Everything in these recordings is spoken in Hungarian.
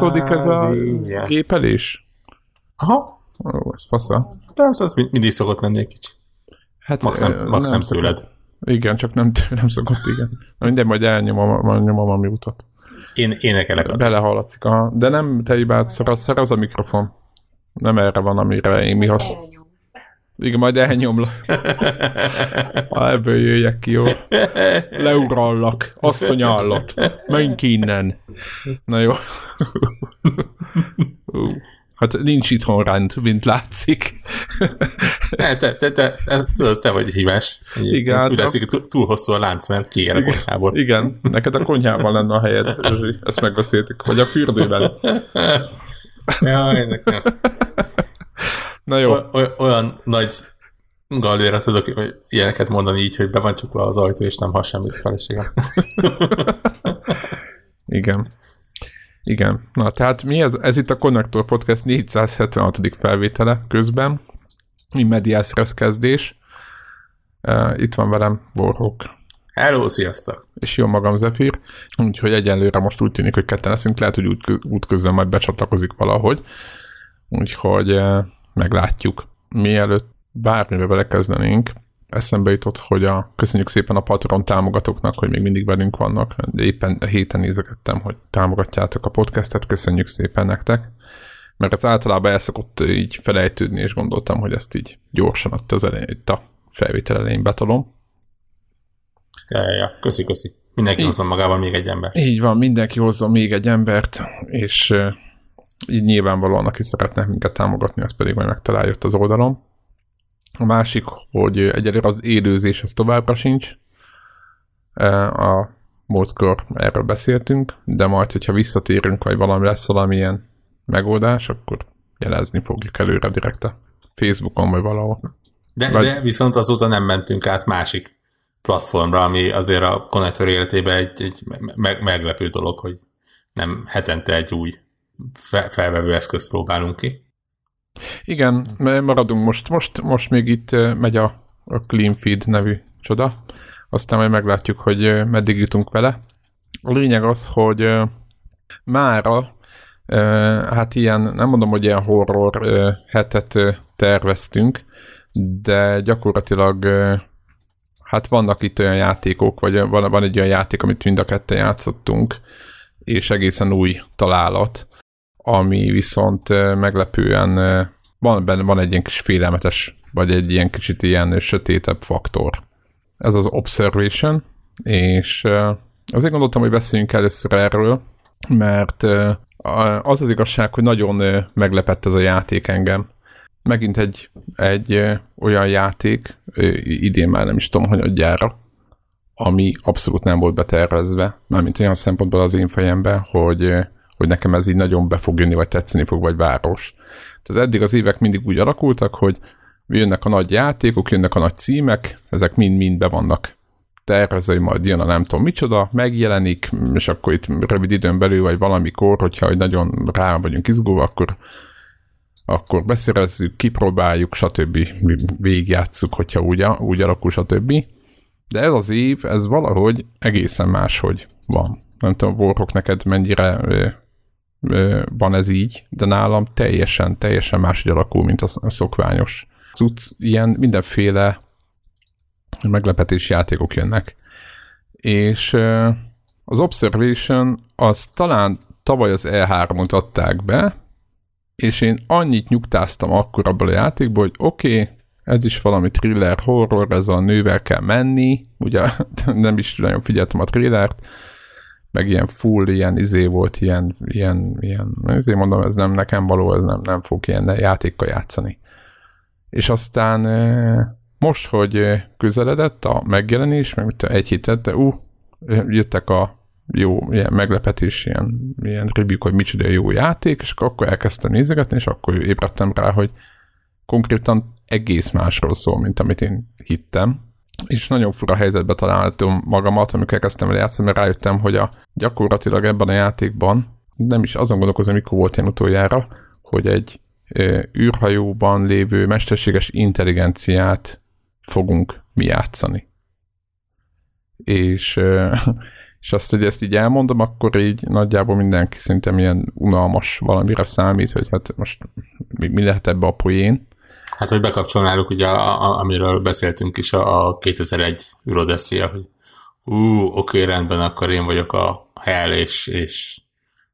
Belehallatszódik ez a Everybody- gépelés? Aha, Ó, ez fasza. de az, az mind- mindig szokott lenni egy kicsi. Hát, Max nem, max nem szokott. tőled. Igen, csak nem, nem szokott, igen. Na Minden, majd elnyomom, majd nyomom a miutat. Én énekelek a Belehallatszik, aha. De nem te hibád, szar, szar az a mikrofon. Nem erre van, amire én mi hasz. Igen, majd elnyomlak. Ha ebből jöjjek ki, jó. Leurallak. Asszony állat. Menj ki innen. Na jó. Hát nincs itthon rend, mint látszik. Ne, te, te, te, te, tudod, te vagy. Egyébként Igen, hát Úgy látszik, túl- túl hosszú a lánc, mert kiér a konyhából. Igen, neked a konyhában lenne a helyed, Zsuzsi. Ezt megbeszéltük. Vagy a fürdőben. Jaj, nekem. Na jó. O- oly- olyan nagy galléra tudok hogy ilyeneket mondani így, hogy be van csukva az ajtó, és nem has semmit a feleségem. Igen. Igen. Na, tehát mi ez? Ez itt a Connector Podcast 476. felvétele közben. Immediás kezdés. Uh, itt van velem Warhawk Hello, sziasztok! és jó magam Zephyr, úgyhogy egyelőre most úgy tűnik, hogy ketten leszünk, lehet, hogy út, útközben majd becsatlakozik valahogy, úgyhogy meglátjuk. Mielőtt bármibe belekezdenénk, eszembe jutott, hogy a, köszönjük szépen a Patreon támogatóknak, hogy még mindig velünk vannak. Éppen a héten nézegettem, hogy támogatjátok a podcastet, köszönjük szépen nektek. Mert ez általában el szokott így felejtődni, és gondoltam, hogy ezt így gyorsan ott az elején, itt a felvétel elején betolom. Ja, ja, ja. Köszi, köszi. Mindenki Így. hozzon magával még egy ember. Így van, mindenki hozzon még egy embert, és így nyilvánvalóan, aki szeretne minket támogatni, az pedig majd megtalálja ott az oldalon. A másik, hogy egyelőre az élőzés az továbbra sincs. Uh, A múltkor erről beszéltünk, de majd, hogyha visszatérünk, vagy valami lesz valamilyen megoldás, akkor jelezni fogjuk előre direkt a Facebookon, vagy valahol. De, Vagy- de viszont azóta nem mentünk át másik platformra, ami azért a konnektor életében egy, egy me- meglepő dolog, hogy nem hetente egy új fe- felvevő eszközt próbálunk ki. Igen, maradunk most. Most, most még itt megy a, a Clean Feed nevű csoda. Aztán majd meglátjuk, hogy meddig jutunk vele. A lényeg az, hogy mára hát ilyen, nem mondom, hogy ilyen horror hetet terveztünk, de gyakorlatilag hát vannak itt olyan játékok, vagy van, van egy olyan játék, amit mind a ketten játszottunk, és egészen új találat, ami viszont meglepően van benne van egy ilyen kis félelmetes, vagy egy ilyen kicsit ilyen sötétebb faktor. Ez az Observation, és azért gondoltam, hogy beszéljünk először erről, mert az az igazság, hogy nagyon meglepett ez a játék engem. Megint egy, egy olyan játék, idén már nem is tudom, hogy adjára, ami abszolút nem volt betervezve, mármint olyan szempontból az én fejemben, hogy, hogy nekem ez így nagyon be fog jönni, vagy tetszeni fog, vagy város. Tehát eddig az évek mindig úgy alakultak, hogy jönnek a nagy játékok, jönnek a nagy címek, ezek mind-mind be vannak tervezve, hogy majd jön a nem tudom micsoda, megjelenik, és akkor itt rövid időn belül, vagy valamikor, hogyha hogy nagyon rá vagyunk izgulva, akkor akkor beszerezzük, kipróbáljuk, stb. Mi Végigjátszuk, hogyha úgy, úgy alakul, stb. De ez az év, ez valahogy egészen máshogy van. Nem tudom, Warhawk neked mennyire van ez így, de nálam teljesen, teljesen máshogy alakul, mint a sz- a szokványos cucc. Ilyen mindenféle meglepetés játékok jönnek. És az Observation az talán tavaly az E3-ot adták be, és én annyit nyugtáztam akkor abból a játékból, hogy oké, okay, ez is valami thriller, horror, ez a nővel kell menni, ugye nem is nagyon figyeltem a thrillert, meg ilyen full, ilyen izé volt, ilyen, ilyen, ilyen, izé mondom, ez nem nekem való, ez nem, nem fog ilyen játékkal játszani. És aztán most, hogy közeledett a megjelenés, meg mit egy hétet, de ú, jöttek a jó ilyen meglepetés, ilyen, ilyen review hogy micsoda jó játék, és akkor elkezdtem nézegetni, és akkor ébredtem rá, hogy konkrétan egész másról szól, mint amit én hittem. És nagyon fura helyzetbe találtam magamat, amikor elkezdtem el játszani, mert rájöttem, hogy a, gyakorlatilag ebben a játékban, nem is azon gondolkozom, mikor volt én utoljára, hogy egy ö, űrhajóban lévő mesterséges intelligenciát fogunk mi játszani. És, ö, és azt, hogy ezt így elmondom, akkor így nagyjából mindenki szerintem ilyen unalmas valamire számít, hogy hát most mi, mi lehet ebbe a poén. Hát, hogy bekapcsolnáluk, ugye, a, a, amiről beszéltünk is, a, a 2001 Eurodessia, hogy ú, oké, rendben, akkor én vagyok a hell, és, és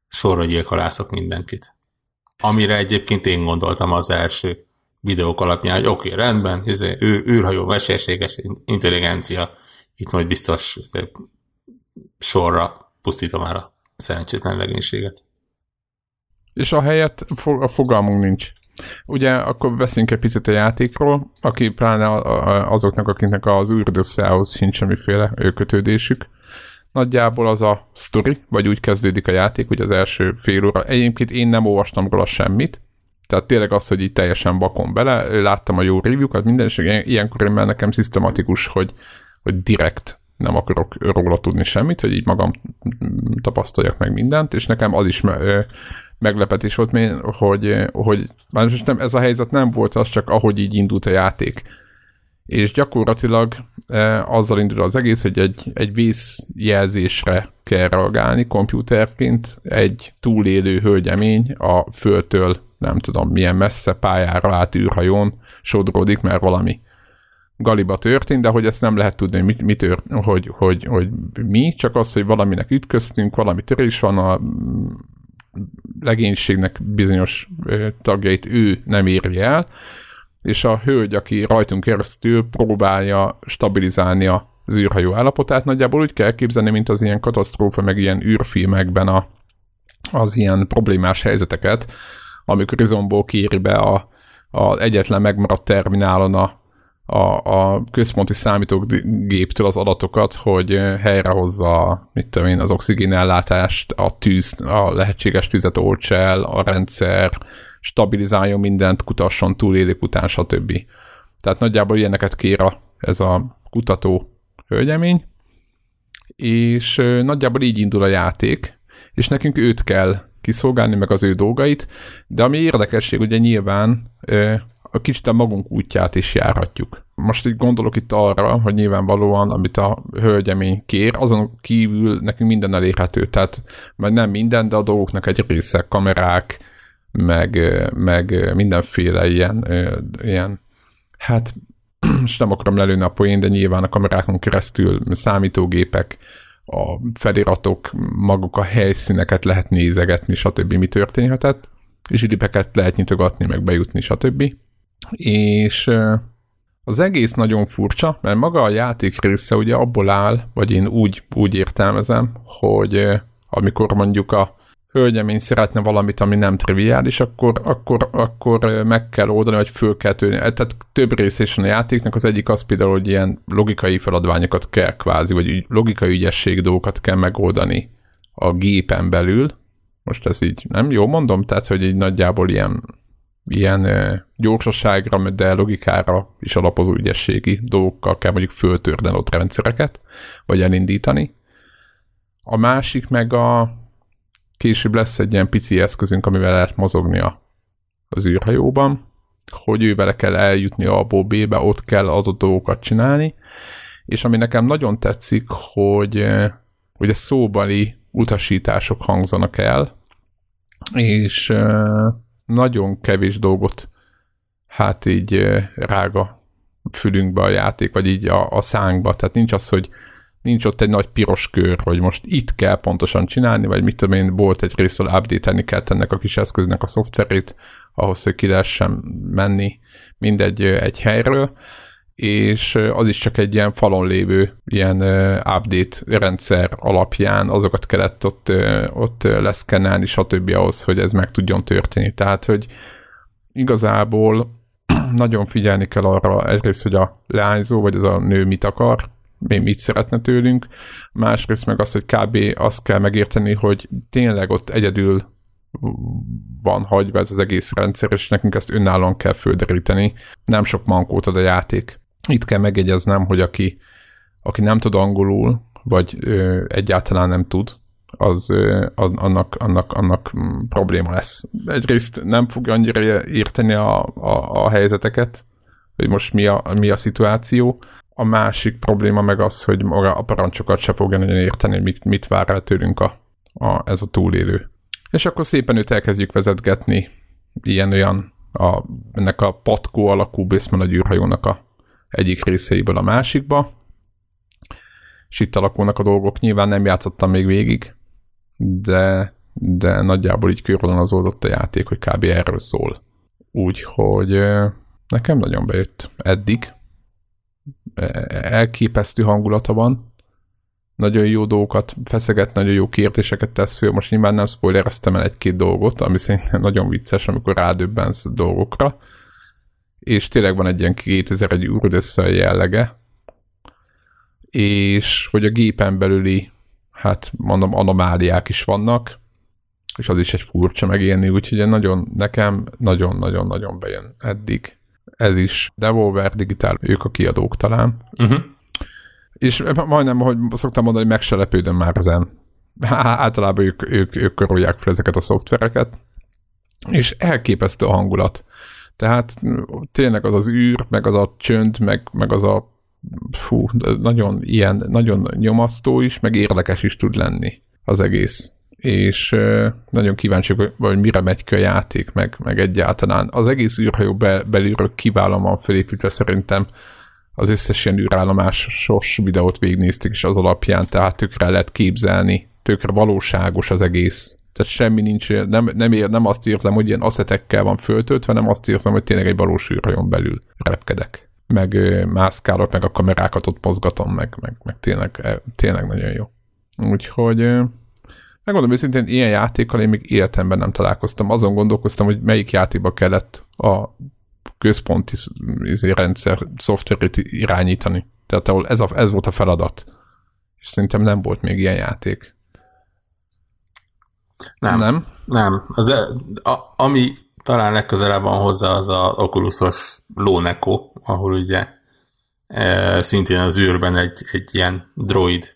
sorra gyilkolászok mindenkit. Amire egyébként én gondoltam az első videók alapján, hogy oké, rendben, izé, ő, űrhajó, mesterséges intelligencia, itt majd biztos izé, sorra pusztítom el a szerencsétlen legénységet. És a helyet a fogalmunk nincs. Ugye akkor beszéljünk egy picit a játékról, aki pláne azoknak, akiknek az űrdösszához sincs semmiféle kötődésük. Nagyjából az a story, vagy úgy kezdődik a játék, hogy az első fél óra. Egyébként én nem olvastam róla semmit, tehát tényleg az, hogy így teljesen vakon bele, láttam a jó review-kat, minden, és ilyenkor én nekem szisztematikus, hogy, hogy direkt nem akarok róla tudni semmit, hogy így magam tapasztaljak meg mindent, és nekem az is meglepetés volt, hogy, hogy most nem, ez a helyzet nem volt az, csak ahogy így indult a játék. És gyakorlatilag e, azzal indul az egész, hogy egy, egy vészjelzésre kell reagálni kompjúterként, egy túlélő hölgyemény a földtől nem tudom milyen messze pályára át űrhajón sodródik, mert valami galiba történt, de hogy ezt nem lehet tudni, hogy mi, mi tört, hogy, hogy, hogy mi, csak az, hogy valaminek ütköztünk, valami törés van, a legénységnek bizonyos tagjait ő nem éri el, és a hölgy, aki rajtunk keresztül próbálja stabilizálni az űrhajó állapotát, nagyjából úgy kell képzelni, mint az ilyen katasztrófa, meg ilyen űrfilmekben a, az ilyen problémás helyzeteket, amikor izomból kéri be a, a egyetlen megmaradt terminálon a, a, a központi számítógéptől az adatokat, hogy helyrehozza mit tudom én, az oxigénellátást, a tűz, a lehetséges tüzet olts el, a rendszer, stabilizáljon mindent, kutasson túlélik után, stb. Tehát nagyjából ilyeneket kér a, ez a kutató hölgyemény, és nagyjából így indul a játék, és nekünk őt kell kiszolgálni, meg az ő dolgait, de ami érdekesség, ugye nyilván a kicsit a magunk útját is járhatjuk. Most így gondolok itt arra, hogy nyilvánvalóan, amit a hölgyemény kér, azon kívül nekünk minden elérhető. Tehát majd nem minden, de a dolgoknak egy része, kamerák, meg, meg mindenféle ilyen, ilyen hát most nem akarom lelőni a poén, de nyilván a kamerákon keresztül számítógépek, a feliratok, maguk a helyszíneket lehet nézegetni, stb. mi történhetett, és idipeket lehet nyitogatni, meg bejutni, stb. És az egész nagyon furcsa, mert maga a játék része ugye abból áll, vagy én úgy, úgy értelmezem, hogy amikor mondjuk a hölgyemény szeretne valamit, ami nem triviális, akkor, akkor, akkor meg kell oldani, vagy föl kell tőni. Tehát több része is a játéknak, az egyik az például, hogy ilyen logikai feladványokat kell kvázi, vagy logikai ügyesség dolgokat kell megoldani a gépen belül. Most ez így nem jó mondom, tehát hogy így nagyjából ilyen ilyen gyorsaságra, de logikára is alapozó ügyességi dolgokkal kell mondjuk föltörni ott rendszereket, vagy elindítani. A másik meg a később lesz egy ilyen pici eszközünk, amivel lehet mozogni az űrhajóban, hogy ő vele kell eljutni a B-be, ott kell adott dolgokat csinálni, és ami nekem nagyon tetszik, hogy, hogy a szóbali utasítások hangzanak el, és nagyon kevés dolgot hát így rága fülünkbe a játék, vagy így a, a szánkba, tehát nincs az, hogy nincs ott egy nagy piros kör, hogy most itt kell pontosan csinálni, vagy mit tudom én, volt egy részről update-elni kell ennek a kis eszköznek a szoftverét, ahhoz, hogy ki lehessen menni mindegy egy helyről, és az is csak egy ilyen falon lévő ilyen update rendszer alapján azokat kellett ott, ott leszkennelni, stb. ahhoz, hogy ez meg tudjon történni. Tehát, hogy igazából nagyon figyelni kell arra egyrészt, hogy a leányzó, vagy az a nő mit akar, mi mit szeretne tőlünk, másrészt meg az, hogy kb. azt kell megérteni, hogy tényleg ott egyedül van hagyva ez az egész rendszer, és nekünk ezt önállóan kell földeríteni. Nem sok mankót ad a játék. Itt kell megjegyeznem, hogy aki, aki nem tud angolul, vagy ö, egyáltalán nem tud, az, ö, az annak, annak, annak probléma lesz. Egyrészt nem fogja annyira érteni a, a, a helyzeteket, hogy most mi a, mi a szituáció. A másik probléma meg az, hogy maga a parancsokat se fogja nagyon érteni, mit, mit vár el tőlünk a, a, ez a túlélő. És akkor szépen őt elkezdjük vezetgetni ilyen-olyan a, ennek a patkó alakú Bisman űrhajónak a egyik részeiből a másikba, és itt alakulnak a dolgok. Nyilván nem játszottam még végig, de, de nagyjából így körvonalazódott a játék, hogy kb. erről szól. Úgyhogy nekem nagyon bejött eddig. E, elképesztő hangulata van, nagyon jó dolgokat feszeget, nagyon jó kérdéseket tesz föl. Most nyilván nem spoilereztem el egy-két dolgot, ami szerintem nagyon vicces, amikor rádöbbensz dolgokra. És tényleg van egy ilyen 2001 űrödösszel jellege, és hogy a gépen belüli, hát mondom, anomáliák is vannak, és az is egy furcsa megélni, úgyhogy nagyon, nekem nagyon-nagyon-nagyon bejön eddig. Ez is Devolver Digital, ők a kiadók talán. Uh-huh és majdnem, hogy szoktam mondani, hogy meg se lepődöm már ezen. Általában ők, ők, ők körülják fel ezeket a szoftvereket, és elképesztő a hangulat. Tehát tényleg az az űr, meg az a csönd, meg, meg az a fú, nagyon ilyen, nagyon nyomasztó is, meg érdekes is tud lenni az egész. És nagyon kíváncsi vagy, hogy mire megy ki a játék, meg, meg egyáltalán. Az egész űrhajó be, belülről kiválóan felépítve szerintem az összes ilyen űrállomásos videót végignéztük, és az alapján tehát tökre lehet képzelni, tökre valóságos az egész. Tehát semmi nincs, nem, nem, ér, nem azt érzem, hogy ilyen asszetekkel van föltöltve, hanem azt érzem, hogy tényleg egy valós űrhajón belül repkedek. Meg mászkálok, meg a kamerákat ott mozgatom, meg, meg, meg tényleg, e, tényleg nagyon jó. Úgyhogy megmondom őszintén, ilyen játékkal én még életemben nem találkoztam. Azon gondolkoztam, hogy melyik játékba kellett a központi izé, rendszer szoftverét irányítani. Tehát ahol ez, a, ez volt a feladat. És szerintem nem volt még ilyen játék. Nem. Nem? Nem. Az, e- a, ami talán legközelebb van hozzá, az a Oculusos Lóneko, ahol ugye e, szintén az űrben egy, egy ilyen droid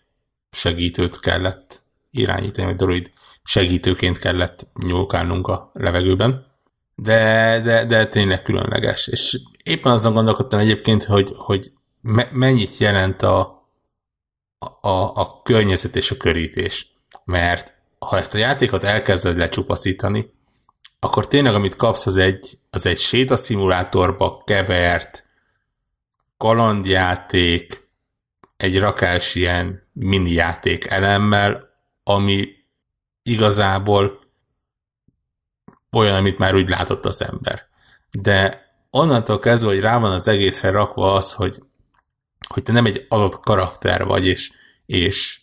segítőt kellett irányítani, vagy droid segítőként kellett nyúlkálnunk a levegőben de, de, de tényleg különleges. És éppen azon gondolkodtam egyébként, hogy, hogy me, mennyit jelent a, a, a környezet és a körítés. Mert ha ezt a játékot elkezded lecsupaszítani, akkor tényleg amit kapsz, az egy, az egy sétaszimulátorba kevert kalandjáték, egy rakás ilyen mini játék elemmel, ami igazából olyan, amit már úgy látott az ember. De onnantól kezdve, hogy rá van az egészre rakva az, hogy, hogy te nem egy adott karakter vagy, és, és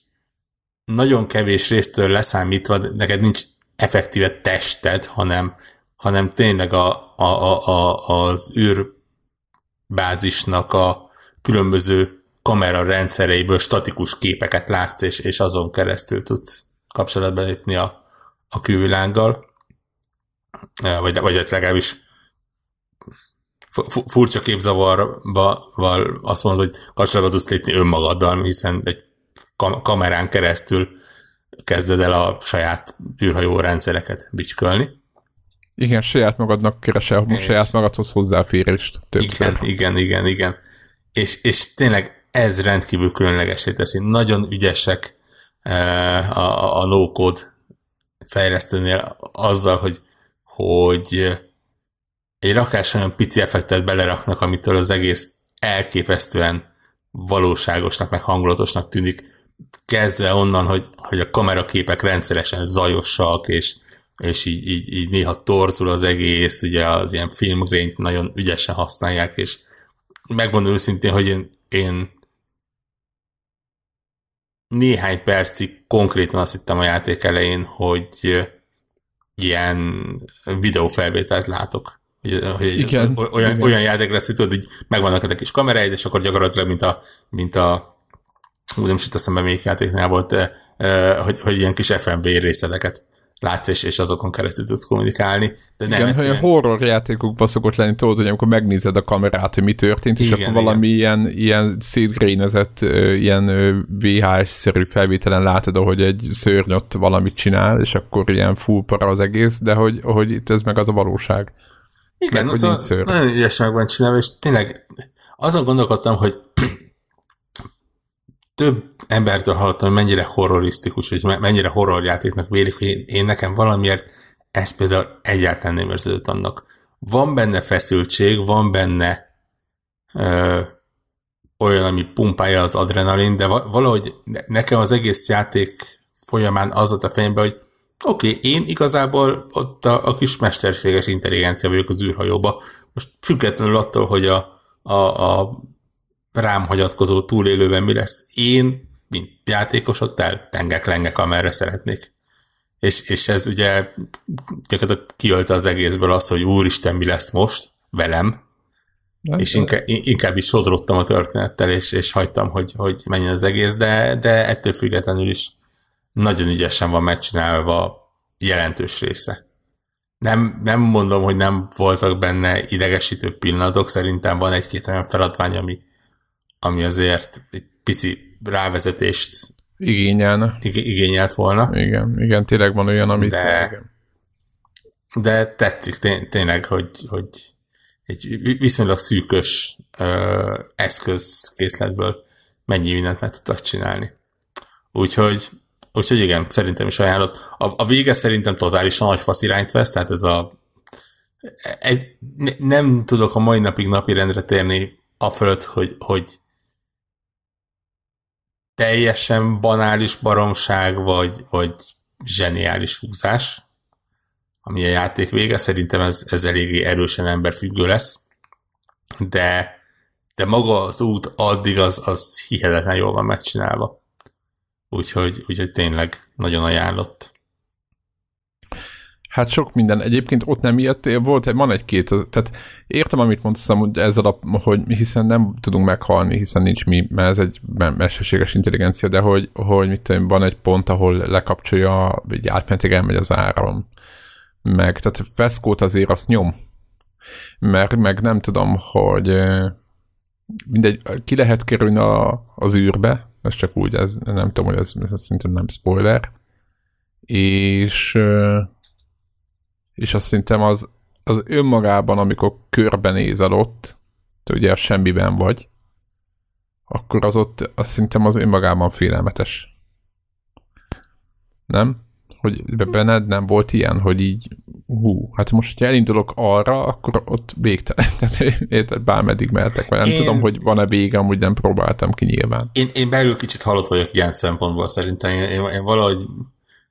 nagyon kevés résztől leszámítva, neked nincs effektíve tested, hanem, hanem tényleg a, a, a, a, az űrbázisnak a különböző kamera rendszereiből statikus képeket látsz, és, és azon keresztül tudsz kapcsolatba lépni a, a külvilággal. Vagy, vagy legalábbis furcsa képzavarba azt mondod, hogy kapcsolatba tudsz lépni önmagaddal, hiszen egy kam- kamerán keresztül kezded el a saját űrhajó rendszereket bütykölni. Igen, saját magadnak keresel, most saját magadhoz hozzáférést többször. Igen, igen, igen, igen. És, és tényleg ez rendkívül különlegesé teszi. Nagyon ügyesek a, a, a no-code fejlesztőnél azzal, hogy hogy egy rakás olyan pici effektet beleraknak, amitől az egész elképesztően valóságosnak, meg hangulatosnak tűnik, kezdve onnan, hogy, hogy a kameraképek rendszeresen zajosak, és, és így, így, így néha torzul az egész, ugye az ilyen filmgrényt nagyon ügyesen használják, és megmondom őszintén, hogy én, én néhány percig konkrétan azt hittem a játék elején, hogy ilyen videófelvételt látok. Hogy, hogy igen, olyan, igen. olyan játék lesz, hogy tudod, hogy megvannak a kis kameráid, és akkor gyakorlatilag, mint a, mint a úgy nem is eszembe még játéknál volt, hogy, hogy ilyen kis FMV részleteket látsz, és, és azokon keresztül tudsz kommunikálni. De nem igen, egyszerűen... hogy a horror játékokban szokott lenni, tudod, hogy amikor megnézed a kamerát, hogy mi történt, igen, és akkor igen. valami ilyen, ilyen szétgrénezett, ilyen VHS-szerű felvételen látod, hogy egy szörny ott valamit csinál, és akkor ilyen full para az egész, de hogy, hogy itt ez meg az a valóság. Igen, meg, az a, nagyon ügyes meg van csinálva, és tényleg azon gondolkodtam, hogy több embertől hallottam, hogy mennyire horrorisztikus, hogy mennyire horrorjátéknak vélik, hogy én, nekem valamiért ez például egyáltalán nem érződött annak. Van benne feszültség, van benne ö, olyan, ami pumpálja az adrenalin, de valahogy nekem az egész játék folyamán az volt a fejemben, hogy oké, okay, én igazából ott a, a kis mesterséges intelligencia vagyok az űrhajóba. Most függetlenül attól, hogy a, a, a rám hagyatkozó túlélőben mi lesz, én, mint játékos, ott eltengek, lengek, amerre szeretnék. És, és ez ugye gyakorlatilag kiölte az egészből azt, hogy úristen, mi lesz most velem, nem és inkább, inkább is sodrottam a történettel, és, és hagytam, hogy, hogy menjen az egész, de, de ettől függetlenül is nagyon ügyesen van megcsinálva jelentős része. Nem, nem mondom, hogy nem voltak benne idegesítő pillanatok, szerintem van egy-két olyan feladvány, ami, ami azért egy pici rávezetést igényelne. igényelt volna. Igen, igen, tényleg van olyan, amit... De, de tetszik té- tényleg, hogy, hogy egy viszonylag szűkös ö, eszközkészletből mennyi mindent meg tudtak csinálni. Úgyhogy, úgyhogy igen, szerintem is ajánlott. A, a vége szerintem totálisan nagy fasz irányt vesz, tehát ez a egy, ne, nem tudok a mai napig napirendre térni a fölött, hogy, hogy teljesen banális baromság, vagy, vagy zseniális húzás, ami a játék vége. Szerintem ez, ez eléggé erősen emberfüggő lesz, de, de maga az út addig az, az hihetetlen jól van megcsinálva. Úgyhogy, úgyhogy tényleg nagyon ajánlott. Hát sok minden. Egyébként ott nem ilyet, volt, van egy-két, tehát értem, amit mondtam, hogy ezzel a, hogy hiszen nem tudunk meghalni, hiszen nincs mi, mert ez egy mesterséges intelligencia, de hogy, hogy mit tudom, van egy pont, ahol lekapcsolja, egy átmenetig elmegy az áram. Meg, tehát feszkót azért azt nyom. Mert meg nem tudom, hogy mindegy, ki lehet kerülni a, az űrbe, ez csak úgy, ez, nem tudom, hogy ez, ez szerintem nem spoiler, és és azt szerintem az, az önmagában, amikor körbenézel ott, te ugye semmiben vagy, akkor az ott, azt szerintem az önmagában félelmetes. Nem? Hogy benned nem volt ilyen, hogy így, hú, hát most, hogyha elindulok arra, akkor ott végtelen, tehát érted, bármeddig mehetek, mert nem én... tudom, hogy van-e vége, amúgy nem próbáltam ki nyilván. Én, én belül kicsit halott vagyok ilyen szempontból szerintem, én, én, én valahogy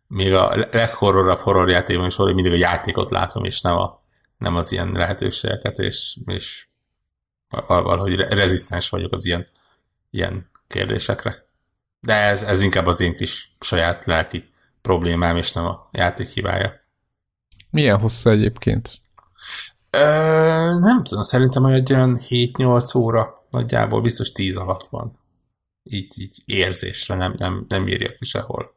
még a leghorrorabb horrorjátékban is mindig a játékot látom, és nem, a, nem az ilyen lehetőségeket, és, és valahogy rezisztens vagyok az ilyen, ilyen kérdésekre. De ez, ez inkább az én kis saját lelki problémám, és nem a játék hibája. Milyen hosszú egyébként? Ö, nem tudom, szerintem egy olyan 7-8 óra nagyjából biztos 10 alatt van. Így, így érzésre, nem, nem, nem írja ki sehol.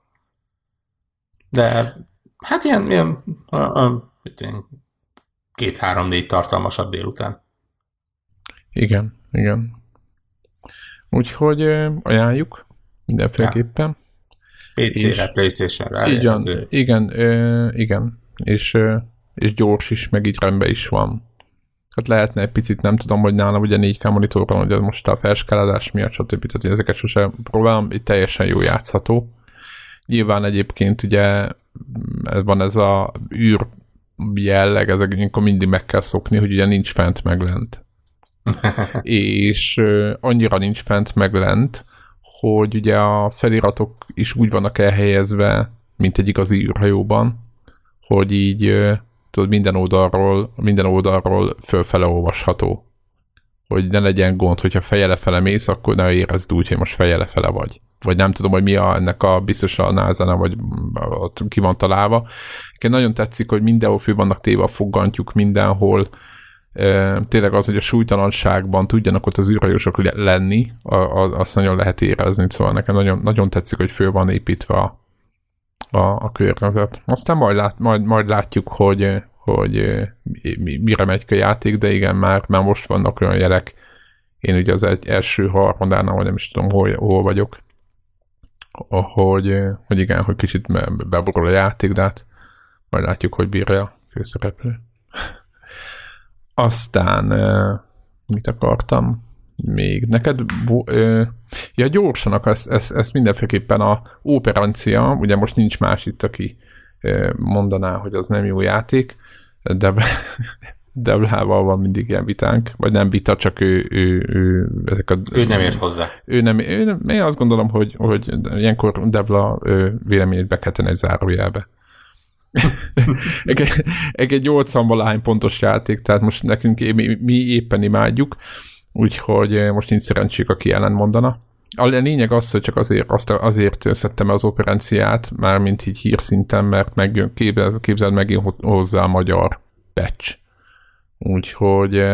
De hát ilyen, ilyen, a, a, ilyen két-három-négy tartalmasabb délután. Igen, igen. Úgyhogy ajánljuk mindenféleképpen. PC-re, Playstation-re. Igen, igen, igen, és, és gyors is, meg így rendben is van. Hát lehetne egy picit, nem tudom, hogy nálam ugye 4K monitoron, hogy most a felskáládás miatt, stb. Tehát ezeket sosem próbálom, itt teljesen jó játszható. Nyilván egyébként ugye van ez a űr jelleg, ezek akkor mindig meg kell szokni, hogy ugye nincs fent meg lent. és uh, annyira nincs fent meg lent, hogy ugye a feliratok is úgy vannak elhelyezve, mint egy igazi űrhajóban, hogy így uh, tudod, minden oldalról, minden oldalról fölfele olvasható. Hogy ne legyen gond, hogyha feje lefele mész, akkor ne érezd úgy, hogy most feje lefele vagy vagy nem tudom, hogy mi a, ennek a biztos a nasa vagy ott ki van találva. Nekem nagyon tetszik, hogy mindenhol fő vannak téve a fogantyúk, mindenhol tényleg az, hogy a súlytalanságban tudjanak ott az űrhajósok lenni, azt nagyon lehet érezni, szóval nekem nagyon, nagyon tetszik, hogy fő van építve a, a, a környezet. Aztán majd, lát, majd, majd látjuk, hogy, hogy mire megy a játék, de igen, már, már most vannak olyan jelek, én ugye az egy első harmadánál, vagy nem is tudom, hol, hol vagyok, hogy, hogy igen, hogy kicsit beborul a játék, de hát majd látjuk, hogy bírja a főszereplő. Aztán mit akartam? még? Neked, ja gyorsanak, ezt, ezt, ezt mindenféleképpen a operancia, ugye most nincs más itt, aki mondaná, hogy az nem jó játék, de Deblával van mindig ilyen vitánk, vagy nem vita, csak ő, ő, ő ezek a... Ő nem ért hozzá. Ő nem, ő nem én azt gondolom, hogy, hogy ilyenkor Debla véleményét be kell tenni egy zárójelbe. egy, egy 80 valahány pontos játék, tehát most nekünk mi, mi éppen imádjuk, úgyhogy most nincs szerencsék, aki ellen mondana. A lényeg az, hogy csak azért, azt, azért szedtem az operenciát, mármint így hírszinten, mert meg, képzeld, képzeld meg hozzá a magyar patch Úgyhogy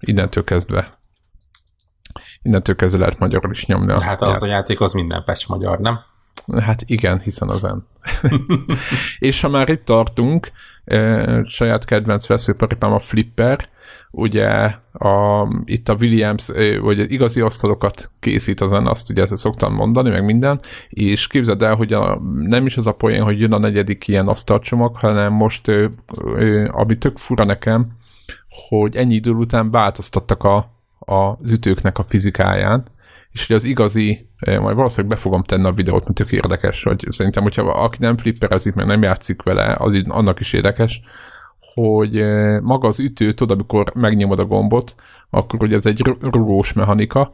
innentől kezdve innentől kezdve lehet magyarul is nyomni. Hát az a játék az minden patch magyar, nem? Hát igen, hiszen az en. és ha már itt tartunk, saját kedvenc veszőparipám a Flipper, ugye a, itt a Williams, vagy igazi asztalokat készít az azt ugye szoktam mondani, meg minden, és képzeld el, hogy a, nem is az a poén, hogy jön a negyedik ilyen asztalcsomag, hanem most, ami tök fura nekem, hogy ennyi idő után változtattak a, a, az ütőknek a fizikáján, és hogy az igazi, majd valószínűleg be fogom tenni a videót, mert tök érdekes, hogy szerintem, hogyha aki nem flipperezik, mert nem játszik vele, az annak is érdekes, hogy maga az ütő, tudod, amikor megnyomod a gombot, akkor hogy ez egy rugós mechanika,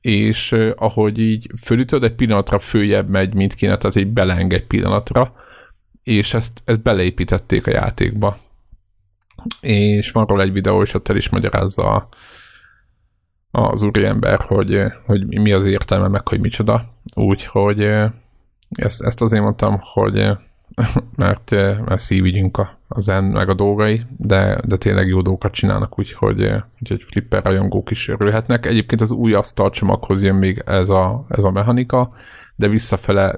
és ahogy így fölütöd, egy pillanatra följebb megy, mint kéne, tehát egy beleng egy pillanatra, és ezt, ezt beleépítették a játékba és van róla egy videó, és ott el is magyarázza az úriember, hogy, hogy mi az értelme, meg hogy micsoda. Úgyhogy ezt, ezt azért mondtam, hogy mert, mert szívügyünk a, a zen meg a dolgai, de, de tényleg jó dolgokat csinálnak, úgyhogy, úgyhogy flipper rajongók is örülhetnek. Egyébként az új asztalcsomaghoz jön még ez a, ez a mechanika, de visszafele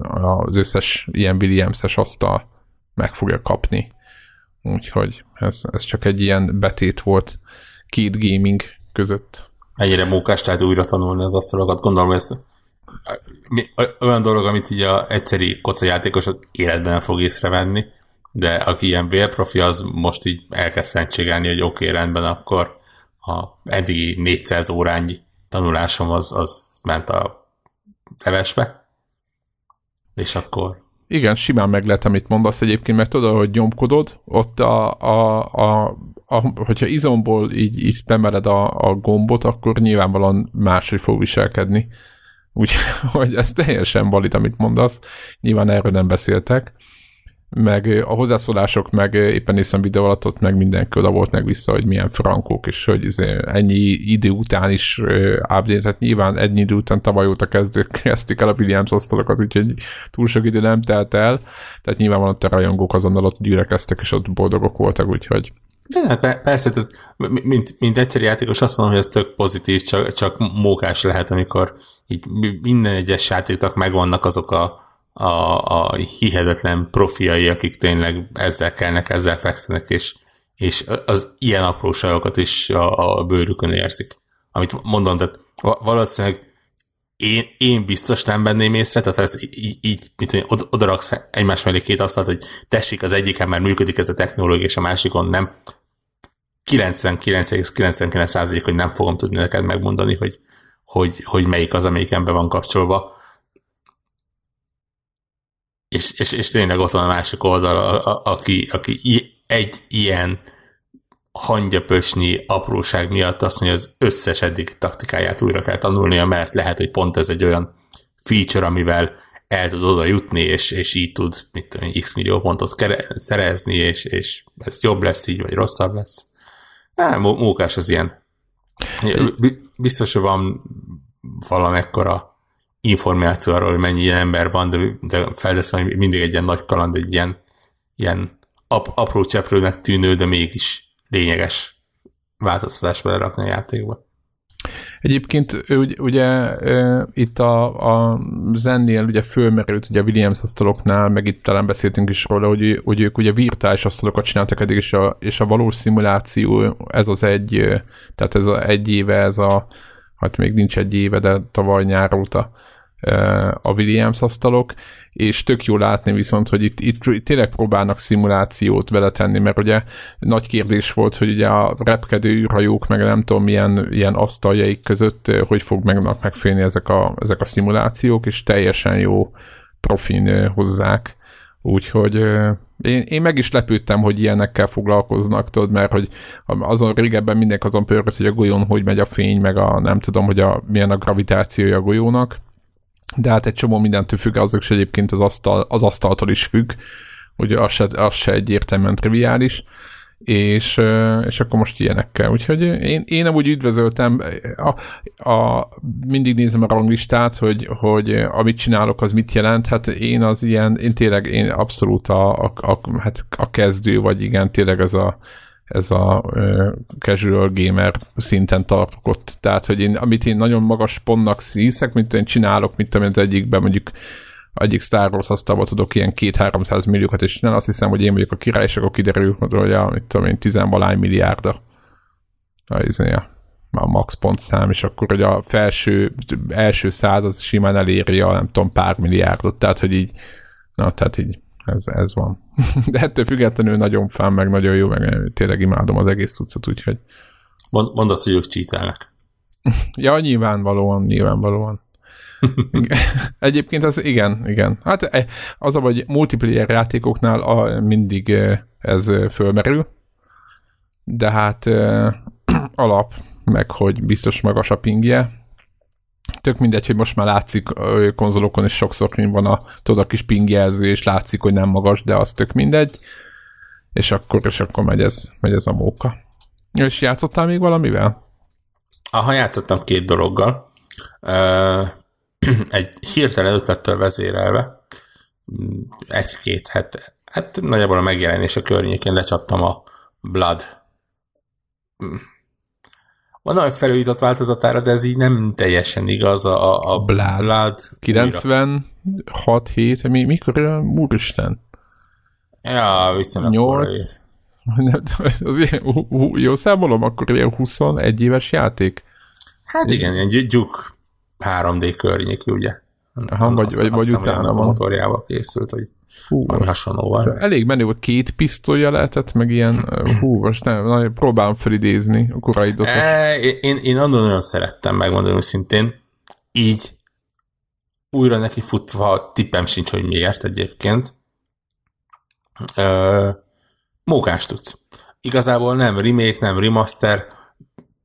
az összes ilyen Williams-es asztal meg fogja kapni Úgyhogy ez, ez csak egy ilyen betét volt két gaming között. Ennyire mókás tehát újra tanulni az asztalokat. Gondolom, ez olyan dolog, amit így a egyszeri kocajátékos életben fog észrevenni, de aki ilyen vérprofi, az most így elkezd szentségelni, hogy oké, okay, rendben, akkor a eddigi 400 órányi tanulásom az, az ment a levesbe, és akkor igen, simán meg lehet, amit mondasz egyébként, mert tudod, hogy nyomkodod, ott a, a, a, a hogyha izomból így, így spameled a, a gombot, akkor nyilvánvalóan máshogy fog viselkedni. Úgyhogy ez teljesen valid, amit mondasz. Nyilván erről nem beszéltek meg a hozzászólások, meg éppen nézem videó alatt, ott meg minden köda volt meg vissza, hogy milyen frankók, és hogy izé ennyi idő után is update, tehát nyilván ennyi idő után tavaly óta kezdők, kezdték el a Williams asztalokat, úgyhogy túl sok idő nem telt el, tehát nyilván van ott a rajongók azonnal ott gyülekeztek, és ott boldogok voltak, úgyhogy de persze, tehát mint, mint egyszerű játékos azt mondom, hogy ez tök pozitív, csak, csak mókás lehet, amikor így minden egyes játéknak megvannak azok a a, a hihetetlen profiai, akik tényleg ezzel kelnek, ezzel fekszenek, és, és az ilyen apróságokat is a, a bőrükön érzik. Amit mondom, tehát valószínűleg én, én biztos nem venném észre, tehát ez így, így mint od, odaraksz egymás mellé két asztalt, hogy tessék, az egyiken már működik ez a technológia, és a másikon nem. 99,99% hogy nem fogom tudni neked megmondani, hogy, hogy, hogy melyik az, amelyiken be van kapcsolva és, és, és tényleg ott van a másik oldal, a, a, aki, aki egy ilyen hangyapösnyi apróság miatt azt mondja, hogy az összes eddig taktikáját újra kell tanulnia, mert lehet, hogy pont ez egy olyan feature, amivel el tud oda jutni, és, és így tud mit tudom, x millió pontot kere- szerezni, és, és ez jobb lesz így, vagy rosszabb lesz. Á, mókás az ilyen. Biztos, hogy van valamekkora információ arról, hogy mennyi ilyen ember van, de, de felteszem, hogy mindig egy ilyen nagy kaland, egy ilyen, ilyen ap, apró cseprőnek tűnő, de mégis lényeges változtatás belerakni a játékba. Egyébként ugye, ugye itt a, a zennél ugye fölmerült ugye a Williams asztaloknál, meg itt talán beszéltünk is róla, hogy, hogy ők ugye virtuális asztalokat csináltak eddig, és a, és a valós szimuláció, ez az egy, tehát ez a egy éve, ez a, hát még nincs egy éve, de tavaly nyár óta a Williams asztalok, és tök jó látni viszont, hogy itt, itt, tényleg próbálnak szimulációt beletenni, mert ugye nagy kérdés volt, hogy ugye a repkedő űrhajók, meg nem tudom milyen ilyen asztaljaik között, hogy fog meg megfélni ezek a, ezek a szimulációk, és teljesen jó profin hozzák. Úgyhogy én, én meg is lepődtem, hogy ilyenekkel foglalkoznak, tudod, mert hogy azon régebben mindenki azon pörgött, hogy a golyón hogy megy a fény, meg a nem tudom, hogy a, milyen a gravitációja a golyónak, de hát egy csomó mindentől függ, azok is egyébként az, asztal, az asztaltól is függ, ugye az se, az se egyértelműen triviális, és, és akkor most ilyenekkel. Úgyhogy én, én úgy üdvözöltem, a, a, mindig nézem a ranglistát, hogy, hogy amit csinálok, az mit jelent. Hát én az ilyen, én tényleg én abszolút a, a, a, hát a kezdő, vagy igen, tényleg ez a, ez a casual gamer szinten tartok. Tehát, hogy én, amit én nagyon magas pontnak hiszek, mint én csinálok, mint tudom, az egyikben mondjuk egyik Star Wars asztalba tudok ilyen két-háromszáz milliókat és csinálni, azt hiszem, hogy én vagyok a király, és akkor kiderül, hogy a, mit tudom én, tizenvalány milliárda a, a, a max pontszám, és akkor hogy a felső, első száz az simán eléri a nem tudom, pár milliárdot, tehát hogy így, na, tehát így ez, ez van. De ettől függetlenül nagyon fán, meg nagyon jó, meg tényleg imádom az egész cuccot, úgyhogy... Mond, mondd azt, hogy ők csítelnek. ja, nyilvánvalóan, nyilvánvalóan. Egyébként az igen, igen. Hát e, az a, hogy multiplayer játékoknál a, mindig e, ez fölmerül, de hát alap, meg hogy biztos magas a pingje. Tök mindegy, hogy most már látszik konzolokon is sokszor van a, tudod, a kis pingjelző, és látszik, hogy nem magas, de az tök mindegy. És akkor, és akkor megy ez, megy ez a móka. És játszottál még valamivel? Aha, játszottam két dologgal. Egy hirtelen ötlettől vezérelve egy-két het, hát nagyjából a megjelenés a környékén lecsaptam a Blood van olyan felújított változatára, de ez így nem teljesen igaz. A, a Blood. Blood 96 7 mi, mikor, úristen? Ja, viszonylag 8. Az jó számolom, akkor ilyen 21 éves játék? Hát igen, ilyen gyuk 3D környékű, ugye? Aha, vagy, azt, vagy, vagy utána van. A motorjával készült, hogy hú, valami hasonlóval. Elég menő, hogy két pisztolya lehetett, meg ilyen, hú, most nem, na, próbálom felidézni a korai doszot. E, én, én annól nagyon szerettem, megmondom szintén. Így újra neki futva tippem sincs, hogy miért egyébként. Ö, mókás tudsz. Igazából nem remake, nem remaster,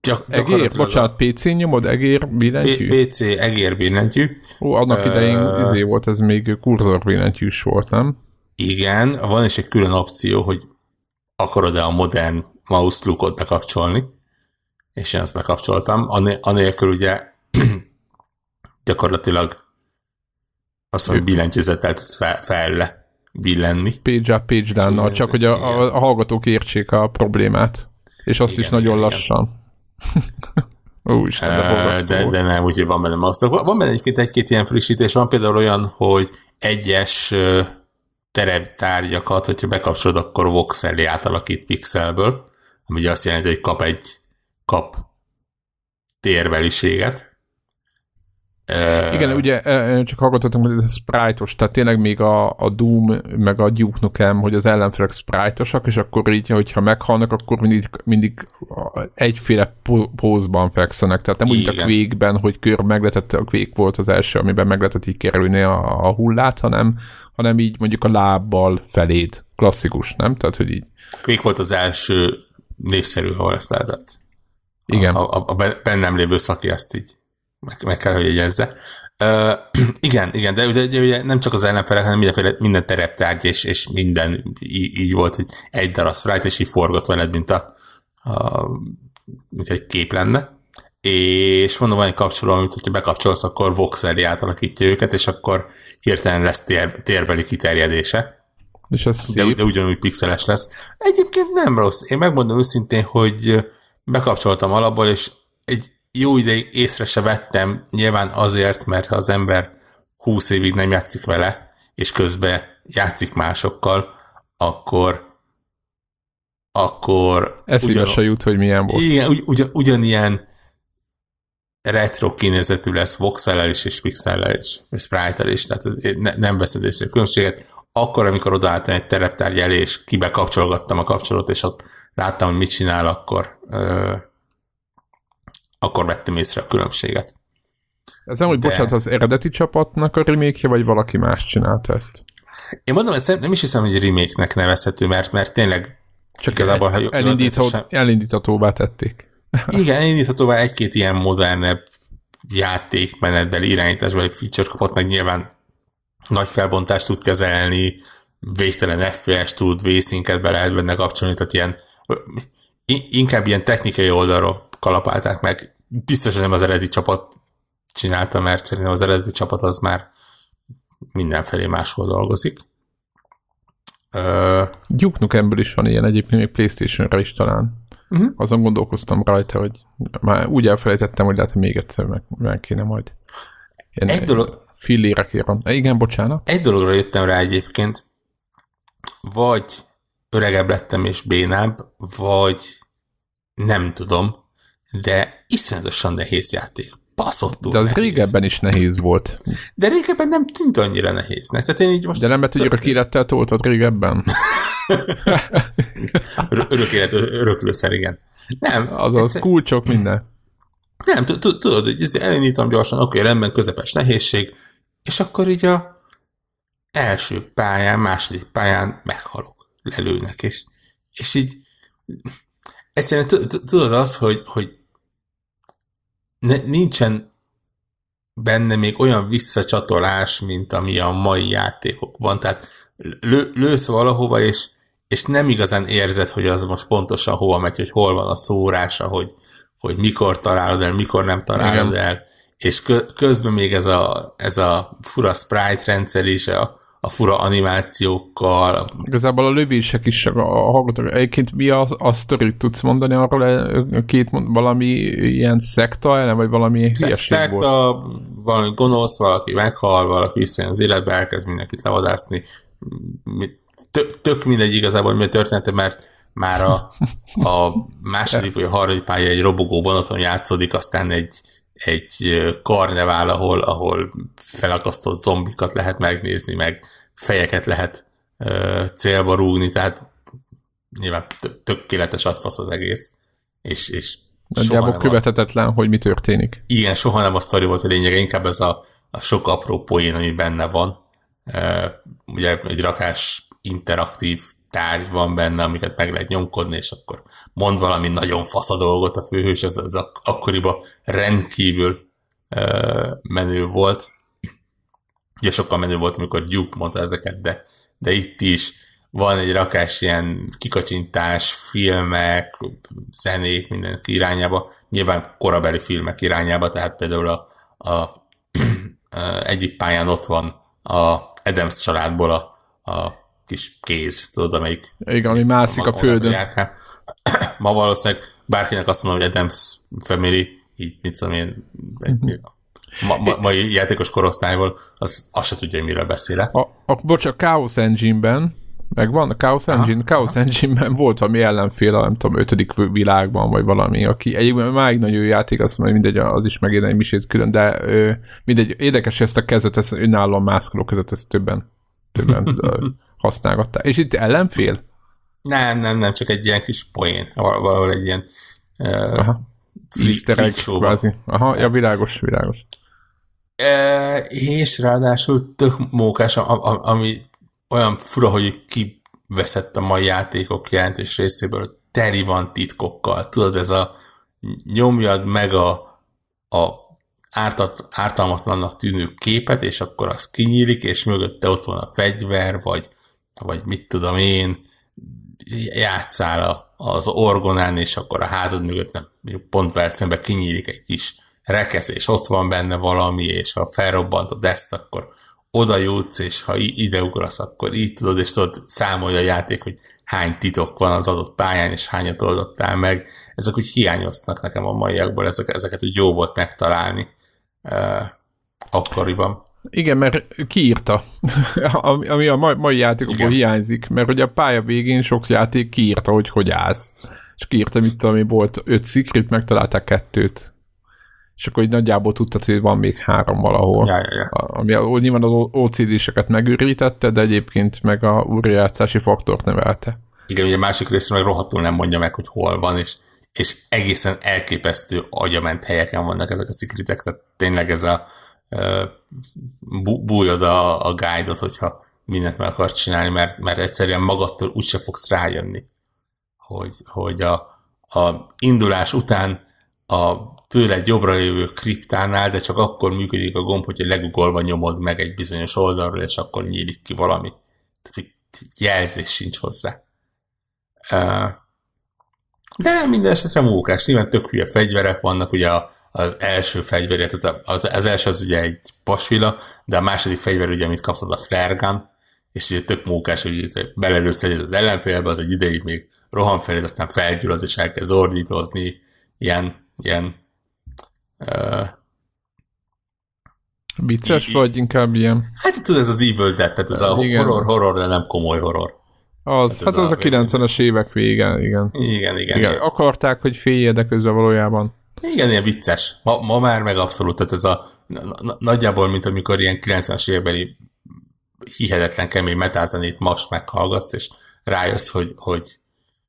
Gyak, egér, bocsánat, PC-n nyomod, egér billentyű? PC, egér billentyű. Ó, annak uh, idején izé volt, ez még kurzor billentyűs volt, nem? Igen, van is egy külön opció, hogy akarod-e a modern mouse lookot bekapcsolni, és én ezt bekapcsoltam, anélkül ugye gyakorlatilag azt mondom, billentyűzettel tudsz fel, fel billenni. Page up, page down, csak hogy a, a, a hallgatók értsék a problémát, és azt igen, is nagyon igen, lassan. Igen. Úristen, de, de, de nem, úgyhogy van benne masztok. Van benne egyébként egy-két ilyen frissítés, van például olyan, hogy egyes tereptárgyakat, hogyha bekapcsolod, akkor voxelé átalakít pixelből, ami ugye azt jelenti, hogy kap egy kap térbeliséget, igen, ugye csak hallgatottam, hogy ez sprite-os, tehát tényleg még a, a Doom, meg a Duke Nukem, hogy az ellenfelek sprite és akkor így, hogyha meghalnak, akkor mindig, mindig egyféle pózban fekszenek, tehát nem úgy a quake hogy kör megletett, a Quake volt az első, amiben meg lehetett így kerülni a, a hullát, hanem, hanem így mondjuk a lábbal feléd. Klasszikus, nem? Tehát, hogy így. Quake volt az első népszerű, ahol ezt lehetett. Igen. A, a, a bennem lévő szaki ezt így meg, meg kell, hogy jegyezze. Uh, igen, igen, de ugye, ugye nem csak az ellenfelek, hanem mindenféle, minden tereptárgy, és, és minden így, így volt, hogy egy darab sprite, és így forgott veled, mint, a, a, mint egy kép lenne. És mondom, van egy kapcsoló, amit hogyha bekapcsolsz, akkor voxeli átalakítja őket, és akkor hirtelen lesz tér, térbeli kiterjedése. És ez de, szép. de ugyanúgy pixeles lesz. Egyébként nem rossz. Én megmondom őszintén, hogy bekapcsoltam alapból, és egy jó ideig észre se vettem, nyilván azért, mert ha az ember 20 évig nem játszik vele, és közben játszik másokkal, akkor akkor... Eszébe ugyan, se jut, hogy milyen volt. Igen, ugy, ugyan, ugyanilyen retro kinézetű lesz voxel is és pixel is, és sprite is, tehát ne, nem veszed észre a különbséget. Akkor, amikor odaálltam egy tereptárgy elé, és kibekapcsolgattam a kapcsolót, és ott láttam, hogy mit csinál, akkor ö, akkor vettem észre a különbséget. Ez nem, hogy De... bocsánat, az eredeti csapatnak a remake vagy valaki más csinálta ezt? Én mondom, ezt nem is hiszem, hogy remake-nek nevezhető, mert, mert tényleg csak igazából, ha elindítható, sem... elindíthatóvá tették. Igen, elindíthatóvá egy-két ilyen modernebb játékmenetbeli irányításbeli feature kapott, meg nyilván nagy felbontást tud kezelni, végtelen FPS tud, vészinket be lehet benne kapcsolni, tehát ilyen inkább ilyen technikai oldalról kalapálták meg. Biztos, hogy nem az eredeti csapat csinálta, mert szerintem az eredeti csapat az már mindenfelé máshol dolgozik. Uh, Duke Nukemből is van ilyen egyébként, még Playstation-ra is talán. Uh-huh. Azon gondolkoztam rajta, hogy már úgy elfelejtettem, hogy lehet, hogy még egyszer meg, meg kéne majd. Ilyen egy dolog... Fillérekért van. Igen, bocsánat. Egy dologra jöttem rá egyébként, vagy öregebb lettem és bénább, vagy nem tudom, de iszonyatosan nehéz játék. Baszottul De az nehéz. régebben is nehéz volt. De régebben nem tűnt annyira nehéznek. Tehát én így most... De nem mert, hogy örök élettel toltad régebben? örök élet, öröklőszer, igen. Nem. Azaz, egyszer... kulcsok, minden. Nem, tudod, hogy elindítom gyorsan, oké, rendben, közepes nehézség, és akkor így a első pályán, második pályán meghalok, lelőnek, és, és így egyszerűen tudod az, hogy, hogy ne, nincsen benne még olyan visszacsatolás, mint ami a mai játékokban. Tehát lő, lősz valahova, és, és nem igazán érzed, hogy az most pontosan hova megy, hogy hol van a szórása, hogy, hogy mikor találod el, mikor nem találod Igen. el, és közben még ez a, ez a fura sprite rendszer is, a, a fura animációkkal. Igazából a lövések is a hallgatók. Egyébként mi a, a sztorit tudsz mondani arról, e, két valami ilyen szekta ellen, vagy valami hülyeség Szekta, volt? valami gonosz, valaki meghal, valaki visszajön az életbe, elkezd mindenkit levadászni. Tök, tök mindegy igazából, mi a története, mert már a, a második vagy a harmadik pálya egy robogó vonaton játszódik, aztán egy, egy karnevál, ahol, ahol felakasztott zombikat lehet megnézni, meg fejeket lehet ö, célba rúgni, tehát nyilván tökéletes atfasz az egész, és, és Nagyjából követhetetlen, a... hogy mi történik. Igen, soha nem a sztori volt a lényege, inkább ez a, a sok apró poén, ami benne van. Uh, ugye egy rakás interaktív tárgy van benne, amiket meg lehet nyomkodni, és akkor mond valami nagyon fasz a dolgot a főhős, ez, ez akkoriban rendkívül uh, menő volt. Ugye sokkal menő volt, amikor Duke mondta ezeket, de, de itt is van egy rakás ilyen kikacsintás, filmek, zenék, minden irányába, nyilván korabeli filmek irányába, tehát például a, a egyik pályán ott van a Adams családból a, a kis kéz, tudod, amelyik... Igen, ami mászik a, a földön. Járkán. Ma valószínűleg bárkinek azt mondom, hogy Adams Family, így mit tudom én, egy, mhm ma, ma, mai játékos korosztályból, az azt se tudja, hogy miről beszélek. A, a, bocs, a Chaos Engine-ben meg van a Chaos Engine, aha, Chaos aha. Engine-ben volt valami ellenfél, nem tudom, ötödik világban, vagy valami, aki egyébként máig nagyon jó játék, azt mondja, mindegy, az is megérne egy misét külön, de ö, mindegy, érdekes, ezt a kezet, ezt önállóan mászkoló kezet, ezt többen, többen használgatták. És itt ellenfél? Nem, nem, nem, csak egy ilyen kis poén, valahol egy ilyen uh, Aha. Easter egg, kvázi. Aha, ja, világos, világos. E, és ráadásul tök mókás, ami olyan fura, hogy kiveszett a mai játékok jelentős részéből, teri van titkokkal. Tudod, ez a nyomjad meg a, a ártat, ártalmatlannak tűnő képet, és akkor az kinyílik, és mögötte ott van a fegyver, vagy, vagy mit tudom én, játszál az orgonán, és akkor a hátad mögött nem, pont veled kinyílik egy kis rekesz, és ott van benne valami, és ha felrobbantod ezt, akkor oda jutsz, és ha ide ugrasz, akkor így tudod, és tudod, számolja a játék, hogy hány titok van az adott pályán, és hányat oldottál meg. Ezek úgy hiányoznak nekem a maiakból, ezek, ezeket úgy jó volt megtalálni uh, akkoriban. Igen, mert kiírta, ami a mai játékokból Igen. hiányzik, mert hogy a pálya végén sok játék kiírta, hogy hogy állsz. És kiírta, mit tudom, volt öt szikrit, megtalálták kettőt és akkor így nagyjából tudtad, hogy van még három valahol. Ja, ja, ja. Ami a, nyilván az OCD-seket megőrítette, de egyébként meg a újrajátszási faktort nevelte. Igen, ugye a másik részről meg rohadtul nem mondja meg, hogy hol van, és, és egészen elképesztő agyament helyeken vannak ezek a szikritek, tehát tényleg ez a bújod a, a guide-ot, hogyha mindent meg akarsz csinálni, mert, mert egyszerűen magadtól úgyse fogsz rájönni, hogy, hogy a, a indulás után a tőled jobbra lévő kriptánál, de csak akkor működik a gomb, hogyha legugolva nyomod meg egy bizonyos oldalról, és akkor nyílik ki valami. Tehát, hogy jelzés sincs hozzá. De minden esetre mókás, nyilván tök hülye fegyverek vannak, ugye az első fegyver, tehát az, az első az ugye egy pasvila, de a második fegyver ugye, amit kapsz, az a flare gun, és ugye tök mókás, hogy belelősz az ellenfélbe, az egy ideig még rohan felé, aztán felgyullad, és elkezd ordítozni, ilyen, ilyen uh, Vicces, vagy inkább ilyen? Hát tudod, ez az Evil Dead, tehát ez a igen. horror, horror, de nem komoly horror. Az, hát, hát az a, a 90-es évek vége, igen. Igen, igen. igen. Akarták, hogy félje, de közben valójában. Igen, ilyen vicces. Ma, ma már meg abszolút, tehát ez a nagyjából, mint amikor ilyen 90-es évekbeli hihetetlen kemény metázenét most meghallgatsz, és rájössz, hogy, hogy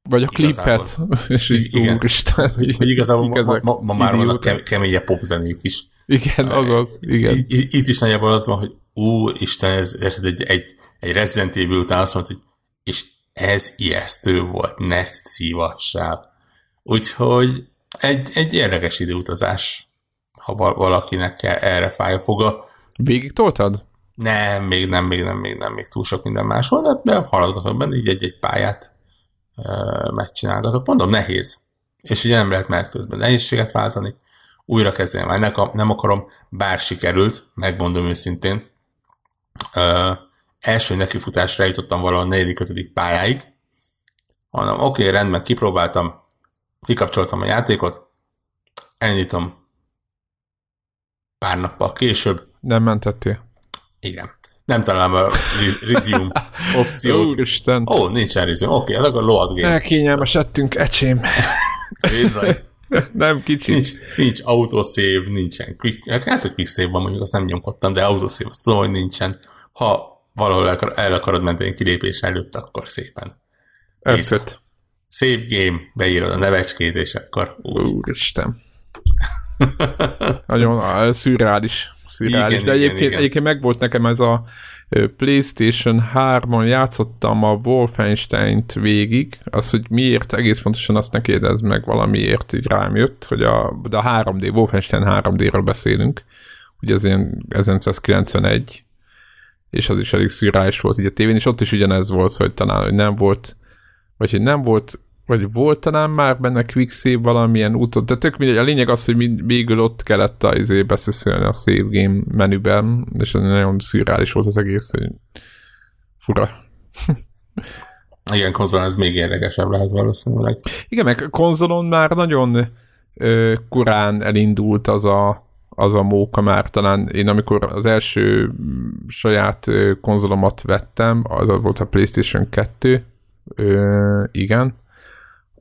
vagy a klipet, és így igen, úristen. Hogy, hogy igazából ma, ma, ma már vannak kem, keményebb popzenék is. Igen, azaz, igen. Itt, itt is nagyjából az van, hogy úristen, ez egy, egy, egy Resident Evil után azt mondta, hogy és ez ijesztő volt, ne szívassál. Úgyhogy egy, egy érdekes időutazás, ha valakinek kell erre fáj a foga. Végig toltad? Nem, még nem, még nem, még nem, még túl sok minden más van, de haladgatok benne, így egy-egy pályát e, megcsinálgatok. Mondom, nehéz. És ugye nem lehet mert közben nehézséget váltani. Újra kezdeni már nem, nem akarom, bár sikerült, megmondom őszintén. E, első nekifutásra jutottam valahol a negyedik, ötödik pályáig, hanem oké, okay, rendben, kipróbáltam, kikapcsoltam a játékot, elindítom pár nappal később. Nem mentettél? Igen. Nem találom a resume opciót. Úristen. Ó, oh, nincsen resume. Oké, okay, akkor load game. Elkényelmesedtünk, ecsém. Bizony. nem kicsi. Nincs, nincs autosave, nincsen quick, hát a quick save van mondjuk, azt nem nyomkodtam, de autosave azt tudom, hogy nincsen. Ha valahol el akarod menni egy kilépés előtt, akkor szépen. Ötöt. Save game, beírod a nevecskét, és akkor úgy. Úristen. Nagyon szürreális. szürreális. Igen, De egyébként, igen, igen. egyébként meg volt nekem ez a PlayStation 3-on játszottam a Wolfenstein-t végig, az, hogy miért, egész pontosan azt ne kérdezz meg, valamiért így rám jött, hogy a, de a 3D, Wolfenstein 3D-ről beszélünk, ugye ez ilyen 1991, és az is elég szürreális volt így a tévén, és ott is ugyanez volt, hogy talán hogy nem volt, vagy hogy nem volt, vagy volt talán már benne quick save valamilyen úton, de tök mindegy, a lényeg az, hogy végül ott kellett a izé beszélni a save game menüben, és nagyon szürreális volt az egész, hogy fura. Igen, konzolon ez még érdekesebb lehet valószínűleg. Igen, meg konzolon már nagyon ö, korán elindult az a az a móka már talán én amikor az első saját konzolomat vettem, az volt a PlayStation 2, ö, igen,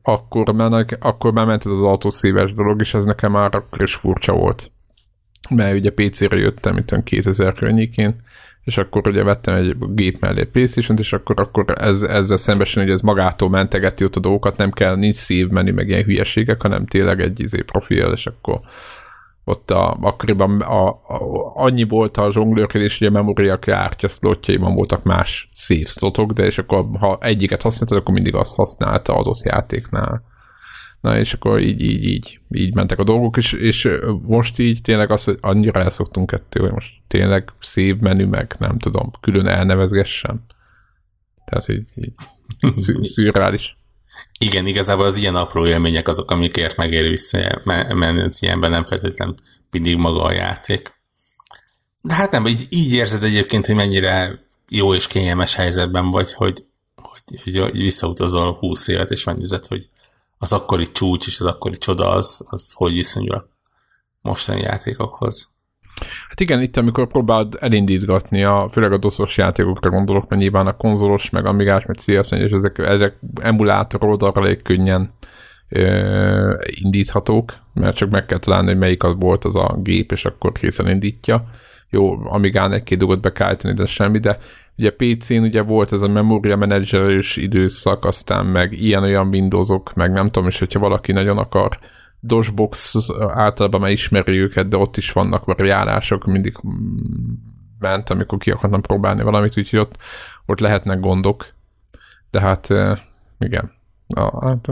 akkor már, akkor már ez az autószíves dolog, és ez nekem már akkor is furcsa volt. Mert ugye PC-re jöttem itt 2000 környékén, és akkor ugye vettem egy gép mellé playstation és akkor, akkor ez, ezzel szembesen, hogy ez magától mentegeti ott a dolgokat, nem kell, nincs szív menni, meg ilyen hülyeségek, hanem tényleg egy izé profil, és akkor ott a, akkoriban a, a, annyi volt a zsonglőrkedés, hogy a memória kártya szlotjaiban voltak más save slotok, de és akkor ha egyiket használtad, akkor mindig azt használta adott játéknál. Na és akkor így, így, így, így mentek a dolgok, és, és most így tényleg az, hogy annyira elszoktunk kettő, hogy most tényleg szép menü, meg nem tudom, külön elnevezgessem. Tehát így, így szürreális. Igen, igazából az ilyen apró élmények azok, amikért megéri visszamenni az ilyenben, nem feltétlenül mindig maga a játék. De hát nem, így, így érzed egyébként, hogy mennyire jó és kényelmes helyzetben vagy, hogy, hogy, hogy visszautazol 20 évet, és megnézed, hogy az akkori csúcs és az akkori csoda az, az hogy viszonyul a mostani játékokhoz. Hát igen, itt amikor próbáld elindítgatni, a, főleg a doszos játékokra gondolok, mert nyilván a konzolos, meg amigás, meg cs és ezek, ezek emulátor oldalra elég könnyen ö, indíthatók, mert csak meg kell találni, hogy melyik az volt az a gép, és akkor készen indítja. Jó, Amigán egy-két dolgot be kell állítani, de semmi, de ugye PC-n ugye volt ez a memória menedzserős időszak, aztán meg ilyen-olyan Windowsok, meg nem tudom, és hogyha valaki nagyon akar DOSBox általában már ismeri őket, de ott is vannak variálások, mindig ment, amikor ki akartam próbálni valamit, úgyhogy ott, ott lehetnek gondok. De hát igen. A, hát,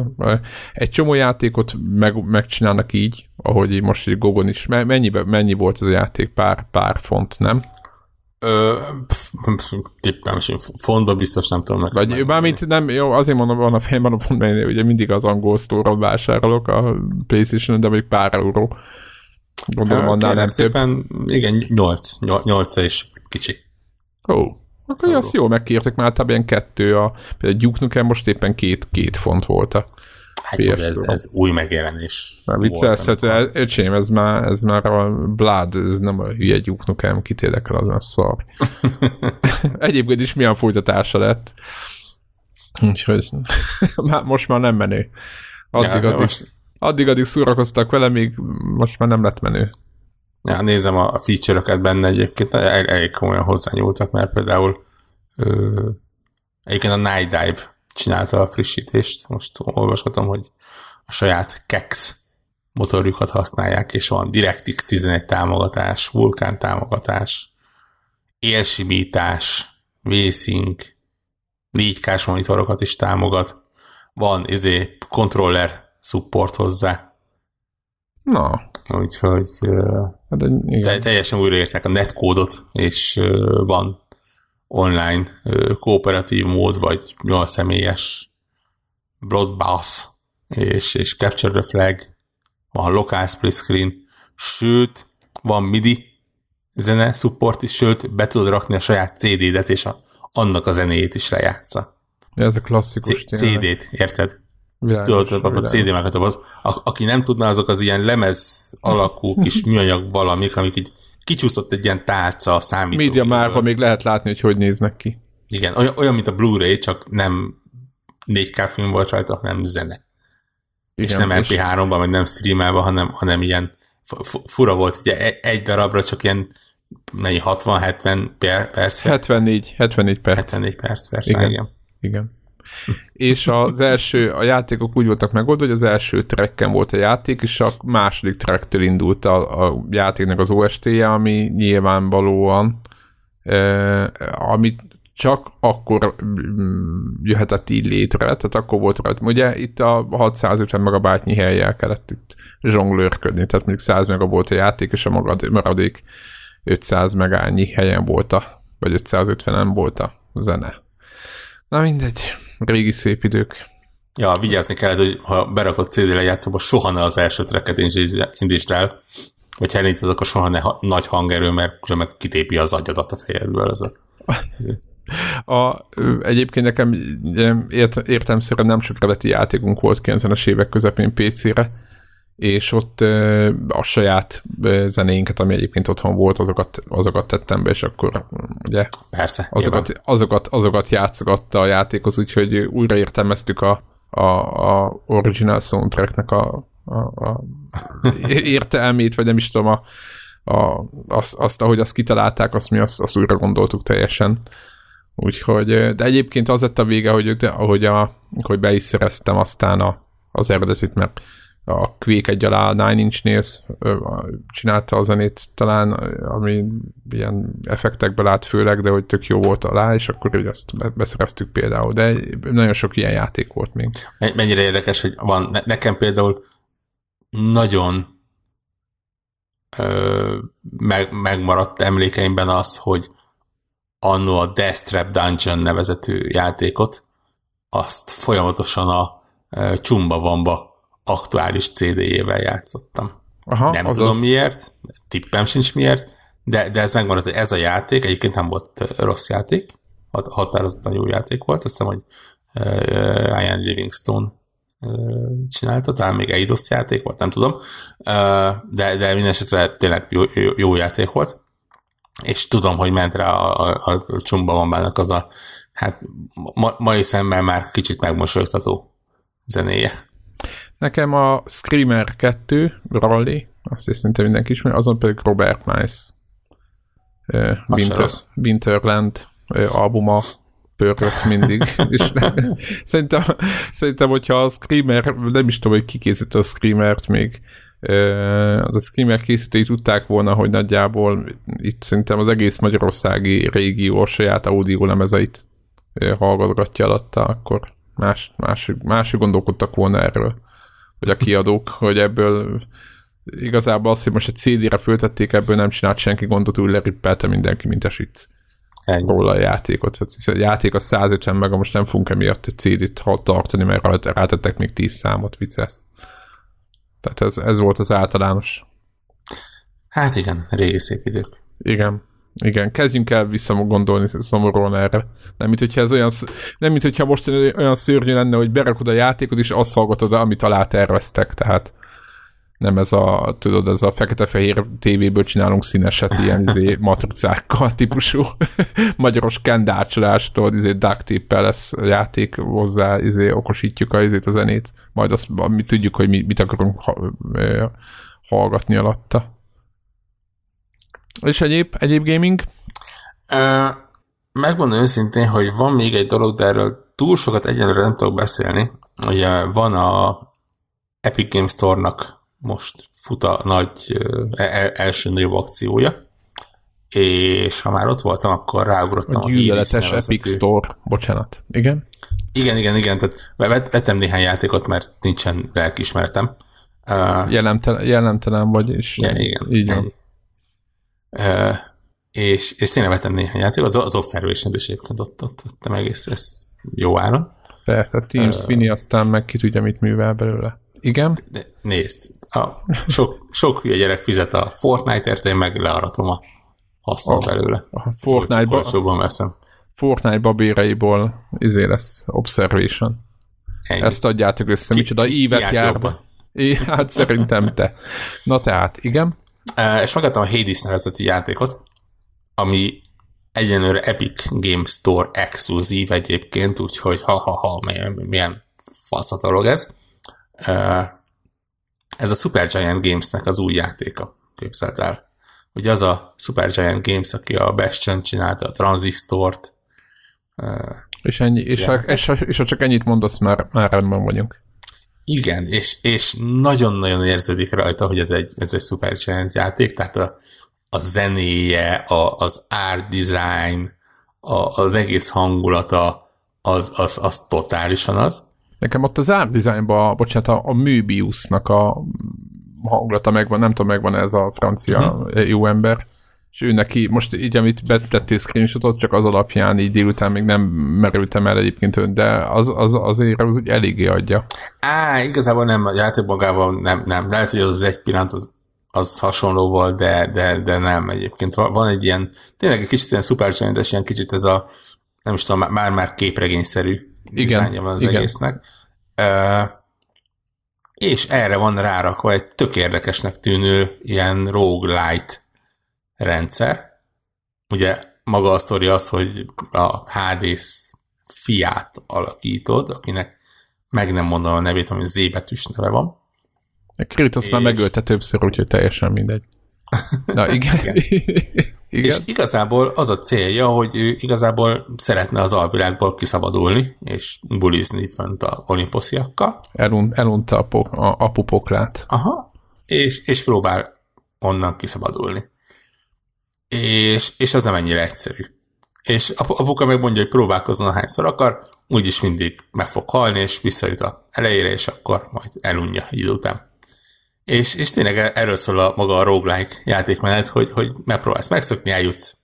egy csomó játékot meg, megcsinálnak így, ahogy most egy Gogon is. Mennyibe, mennyi volt ez a játék? Pár, pár font, nem? Ö, tippem, és fontba biztos nem tudom meg. Vagy bármint nem, jó, azért mondom, van a fejemben a font, mert ugye mindig az angol store vásárolok a playstation de még pár euró. Gondolom, annál nem szépen, több. igen, 8, 8 és kicsi. Ó, akkor azt jól megkértek, mert általában ilyen kettő, a, például Duke Nukem most éppen két, két font volt a Hát jó, ez, ez új megjelenés. Már viccelsz, hát öcsém, ez már, ez már a Blood, ez nem a hülye Duke Nukem, kitélek el, az a szar. Egyébként is milyen folytatása lett. Úgyhogy most már nem menő. Addig, ja, addig, most... addig, addig szórakoztak vele, még most már nem lett menő. Ja, nézem a feature-öket benne egyébként, elég komolyan hozzányúltak, mert például ö, egyébként a Night Dive csinálta a frissítést. Most olvasgatom, hogy a saját KEX motorjukat használják, és van DirectX 11 támogatás, vulkán támogatás, élsimítás, vésing, 4K-s monitorokat is támogat, van izé controller support hozzá. Na. Úgyhogy hát, de teljesen újraértek a netkódot, és van online kooperatív mód, vagy 8 személyes Bloodbath és, és Capture the Flag, van local split screen, sőt, van MIDI zene support is, sőt, be tudod rakni a saját CD-det, és a, annak a zenéjét is lejátsza. Ja, ez a klasszikus C- CD-t, érted? Világos, Tudod, a CD meg az, a, aki nem tudná, azok az ilyen lemez alakú kis műanyag valamik, amik így kicsúszott egy ilyen tálca a számítógépből. Média már, ha még lehet látni, hogy hogy néznek ki. Igen, olyan, olyan mint a Blu-ray, csak nem 4K film volt rajta, hanem zene. Igen, és nem MP3-ban, vagy nem streamelve, hanem, hanem ilyen fura volt, ugye e- egy darabra csak ilyen 60-70 perc. 74, 74 perc. 74 perc, perc igen. igen. igen és az első, a játékok úgy voltak megoldva, hogy az első tracken volt a játék, és a második tracktől indult a, a játéknak az OST-je, ami nyilvánvalóan eh, amit csak akkor mm, jöhetett így létre, tehát akkor volt rajta. Ugye itt a 650 megabájtnyi helyjel kellett itt zsonglőrködni, tehát mondjuk 100 mega volt a játék, és a maradék 500 megányi helyen volt a, vagy 550 nem volt a zene. Na mindegy régi szép idők. Ja, vigyázni kellett, hogy ha berakott CD lejátszóba, soha ne az első tracket indítsd el, vagy ha elindítod, akkor soha ne ha, nagy hangerő, mert különben kitépi az agyadat a fejedből. Ez a... A, egyébként nekem ért, értelmszerűen nem sok eredeti játékunk volt 90-es évek közepén PC-re, és ott a saját zenéinket, ami egyébként otthon volt, azokat, azokat tettem be, és akkor ugye Persze, azokat, azokat, azokat játszogatta a játékhoz, úgyhogy újraértelmeztük a, a, a original soundtracknek a, a, a értelmét, vagy nem is tudom, a, a, azt, azt, ahogy azt kitalálták, azt mi azt, azt újra gondoltuk teljesen. Úgyhogy, de egyébként az lett a vége, hogy, ahogy, a, hogy be is szereztem aztán a, az eredetit, mert a Quake egy alá Nine Inch Nails csinálta a zenét talán, ami ilyen effektekből állt főleg, de hogy tök jó volt alá, és akkor hogy azt beszereztük például, de nagyon sok ilyen játék volt még. Mennyire érdekes, hogy van, nekem például nagyon ö, meg, megmaradt emlékeimben az, hogy annó a Death Trap Dungeon nevezetű játékot, azt folyamatosan a Csumba Vamba aktuális CD-jével játszottam. Aha, nem azaz... tudom miért, tippem sincs miért, de, de ez megmaradt, hogy ez a játék egyébként nem volt rossz játék, hat, határozottan jó játék volt, azt hiszem, hogy uh, Ian Livingstone uh, csinálta, talán még Eidos játék volt, nem tudom, uh, de, de minden esetre tényleg jó, jó, jó játék volt, és tudom, hogy ment rá a, a, a Csumbavambának az a, hát ma, mai szemben már kicsit megmosolyogtató zenéje. Nekem a Screamer 2 Rally, azt is szinte mindenki ismeri, azon pedig Robert Mice Winter, Winterland albuma pörgött mindig. és szerintem, szerintem, hogyha a Screamer, nem is tudom, hogy ki készítette a Screamert még, az a Screamer készítői tudták volna, hogy nagyjából itt szerintem az egész magyarországi régió a saját audio lemezeit hallgatgatja alatta, akkor más, más, más gondolkodtak volna erről, hogy a kiadók, hogy ebből igazából azt, hogy most egy CD-re föltették, ebből nem csinált senki gondot, úgy lerippelte mindenki, mint esic róla a játékot. Hát a játék a 150 meg, most nem fogunk emiatt egy CD-t tartani, mert rátettek még 10 számot, vicces. Tehát ez, ez volt az általános. Hát igen, régi szép idők. Igen. Igen, kezdjünk el visszagondolni szomorúan erre. Nem, mint hogyha ez olyan, nem, mint hogyha most olyan szörnyű lenne, hogy berakod a játékot, és azt hallgatod, amit alá terveztek, tehát nem ez a, tudod, ez a fekete-fehér tévéből csinálunk színeset, ilyen izé, matricákkal típusú magyaros kendácsolás, tudod, izé duct lesz játék hozzá, izé, okosítjuk a, izét a zenét, majd azt mi tudjuk, hogy mi, mit akarunk ha, hallgatni alatta. És egyéb, egyéb gaming? Uh, megmondom őszintén, hogy van még egy dolog, de erről túl sokat egyelőre nem tudok beszélni. Ugye van a Epic Games Store-nak most fut a nagy el, első nagyobb akciója, és ha már ott voltam, akkor ráugrottam a gyűlöletes Epic Store, bocsánat. Igen? Igen, igen, igen, tehát vettem néhány játékot, mert nincsen lelkismeretem. Uh, jellemtelen, jellemtelen vagy, és igen, igen, így van. És, és tényleg vettem néhány játékot, az Observation is egyébként ott, ott vettem egész ez jó áron. Persze, Teams uh, Fini, aztán meg ki tudja, mit művel belőle. Igen? De nézd, a sok, sok hülye gyerek fizet a Fortnite-ért, én meg learatom a hasznot oh, belőle. A Fortnite-ba, veszem. Fortnite babéreiból izé lesz Observation. Ennyi. Ezt adjátok össze, ki, micsoda ívet jár. Hát szerintem te. Na tehát, igen. És megadtam a Hades nevezeti játékot, ami egyenlőre Epic Game Store exkluzív egyébként, úgyhogy ha-ha-ha, milyen, milyen fasz dolog ez. Ez a Supergiant Gamesnek az új játéka, képzeld el. Ugye az a Supergiant Games, aki a Bastion csinálta, a Transistort. És, ennyi, és, ha, és, ha, és ha csak ennyit mondasz, már, már rendben vagyunk. Igen, és, és nagyon-nagyon érződik rajta, hogy ez egy, ez egy Supergiant játék, tehát a, a zenéje, a, az art design, a, az egész hangulata, az, az, az totálisan az. Nekem ott az art designban, bocsánat, a, a Möbiusnak a hangulata megvan, nem tudom, megvan ez a francia uh-huh. jó ember, és ő neki, most így, amit betettél screenshotot, csak az alapján így délután még nem merültem el egyébként ön, de az, az azért az úgy eléggé adja. Á, igazából nem, a játék magában nem, nem. Lehet, hogy az egy pillanat az, az hasonló volt, de, de, de nem egyébként. Van egy ilyen, tényleg egy kicsit ilyen szupercsendes, ilyen kicsit ez a, nem is tudom, már-már képregényszerű igen, van az igen. egésznek. Uh, és erre van rárakva egy tök érdekesnek tűnő ilyen roguelite rendszer. Ugye maga a sztori az, hogy a Hades fiát alakítod, akinek meg nem mondom a nevét, ami Z betűs neve van. A Kratos és... már megölte többször, úgyhogy teljesen mindegy. Na igen. igen. igen. És igazából az a célja, hogy ő igazából szeretne az alvilágból kiszabadulni, és bulizni fönt a olimposziakkal. Elunt, elunta a, pok, a apupoklát. Aha. És, és próbál onnan kiszabadulni. És, és az nem ennyire egyszerű. És apuka meg mondja, hogy próbálkozzon hányszor akar, úgyis mindig meg fog halni, és visszajut a elejére, és akkor majd elunja egy idő után. És, és tényleg erről szól a maga a roguelike játékmenet, hogy, hogy megpróbálsz megszokni, eljutsz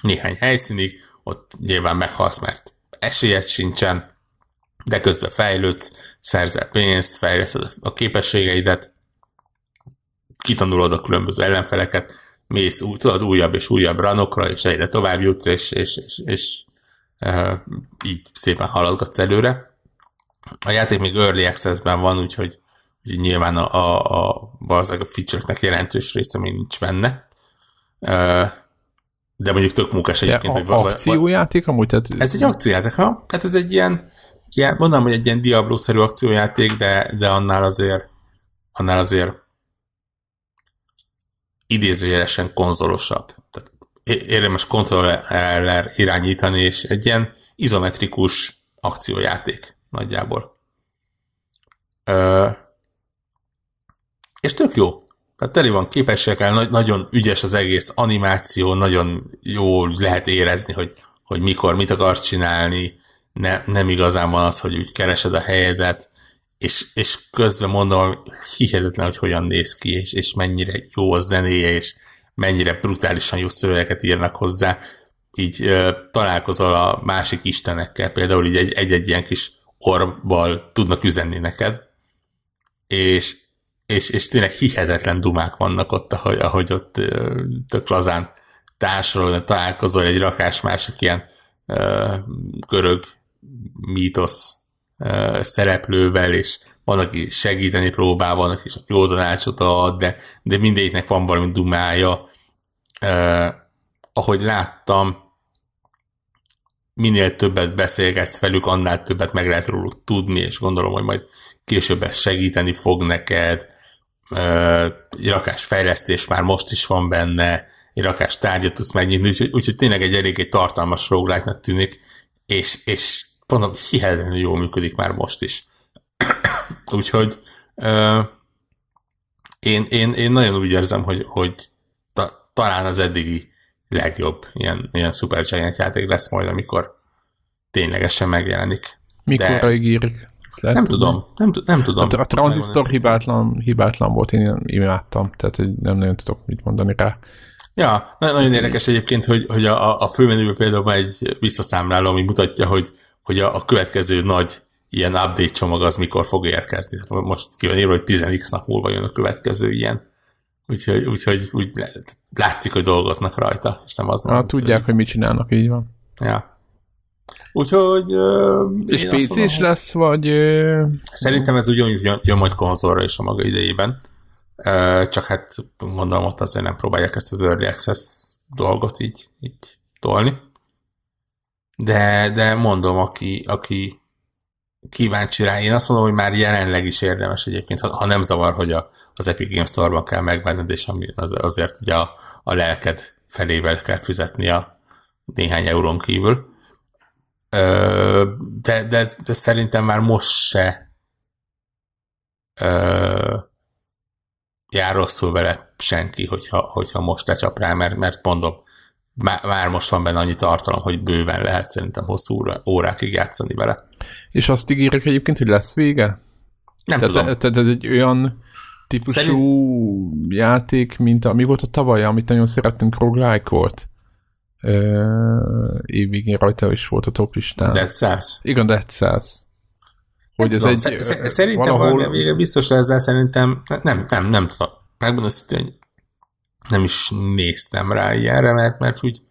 néhány helyszínig, ott nyilván meghalsz, mert esélyed sincsen, de közben fejlődsz, szerzel pénzt, fejleszted a képességeidet, kitanulod a különböző ellenfeleket, mész úgy, tudod, újabb és újabb ranokra, és egyre tovább jutsz, és, és, és, és e, így szépen haladgatsz előre. A játék még Early Access-ben van, úgyhogy Ugye nyilván a, a, a, a feature-nek jelentős része még nincs benne. De mondjuk tök munkás egyébként. De a, akciójáték amúgy? Tehát... Ez egy akciójáték, ha? Hát ez egy ilyen ilyen, mondom, hogy egy ilyen Diablo-szerű akciójáték, de, de annál azért annál azért idézőjelesen konzolosabb. Tehát érdemes kontroller irányítani, és egy ilyen izometrikus akciójáték nagyjából. Ö, és tök jó. Tehát teli van képességekkel, nagy, nagyon ügyes az egész animáció, nagyon jó lehet érezni, hogy, hogy mikor, mit akarsz csinálni, ne, nem igazán van az, hogy úgy keresed a helyedet, és, és közben mondom, hihetetlen, hogy hogyan néz ki, és, és mennyire jó a zenéje, és mennyire brutálisan jó szövegeket írnak hozzá, így ö, találkozol a másik istenekkel, például így egy-egy ilyen kis orbbal tudnak üzenni neked, és, és, és tényleg hihetetlen dumák vannak ott, ahogy, ahogy ott ö, tök lazán társadalom, találkozol egy rakás másik ilyen ö, görög mítosz szereplővel, és van, aki segíteni próbál, van, aki jó tanácsot ad, de, de mindegyiknek van valami dumája. Eh, ahogy láttam, minél többet beszélgetsz velük, annál többet meg lehet róluk tudni, és gondolom, hogy majd később ez segíteni fog neked. Eh, rakás fejlesztés már most is van benne, egy rakás tárgyat tudsz megnyitni, úgyhogy, úgyhogy tényleg egy elég egy tartalmas roguelike tűnik, és, és mondom, hihetetlenül jól működik már most is. Úgyhogy uh, én, én, én nagyon úgy érzem, hogy, hogy ta, talán az eddigi legjobb ilyen, ilyen Super Giant játék lesz majd, amikor ténylegesen megjelenik. Mikor ígérik? Nem tudom, nem, nem tudom. A, a Transistor hibátlan, hibátlan volt, én imádtam, tehát nem nagyon tudok mit mondani rá. Ja, nagyon érdekes egyébként, hogy, hogy a, a főmenüben például van egy visszaszámláló, ami mutatja, hogy hogy a, a következő nagy ilyen update csomag az mikor fog érkezni. Most ki van írva, hogy 10x nap múlva jön a következő ilyen. Úgyhogy, úgyhogy úgy látszik, hogy dolgoznak rajta, és nem az van. tudják, hogy... hogy mit csinálnak, így van. Ja. Úgyhogy... Uh, és PC is lesz, vagy... Uh... Szerintem ez ugyanúgy jön, jön majd konzolra is a maga idejében. Uh, csak hát mondom, ott azért nem próbálják ezt az Early Access dolgot így, így tolni de, de mondom, aki, aki kíváncsi rá, én azt mondom, hogy már jelenleg is érdemes egyébként, ha, ha nem zavar, hogy a, az Epic Games Store-ban kell megvenned, és ami az, azért ugye a, a lelked felével kell fizetni a néhány eurón kívül. Ö, de, de, de szerintem már most se ö, jár rosszul vele senki, hogyha, hogyha most lecsap rá, mert, mert mondom, már, már most van benne annyi tartalom, hogy bőven lehet szerintem hosszú órákig játszani vele. És azt ígérek egyébként, hogy lesz vége? Nem tehát, tudom. Tehát ez egy olyan típusú Szerint... játék, mint a, mi volt a tavaly, amit nagyon szerettünk, roguelike volt. Uh, évvégén rajta is volt a top listán. Dead Cells. Igen, Dead Cells. Hogy ez egy, szerintem valahol... vége biztos lesz, de szerintem nem, nem, nem tudom. Megmondom, hogy nem is néztem rá ilyenre, mert, mert úgy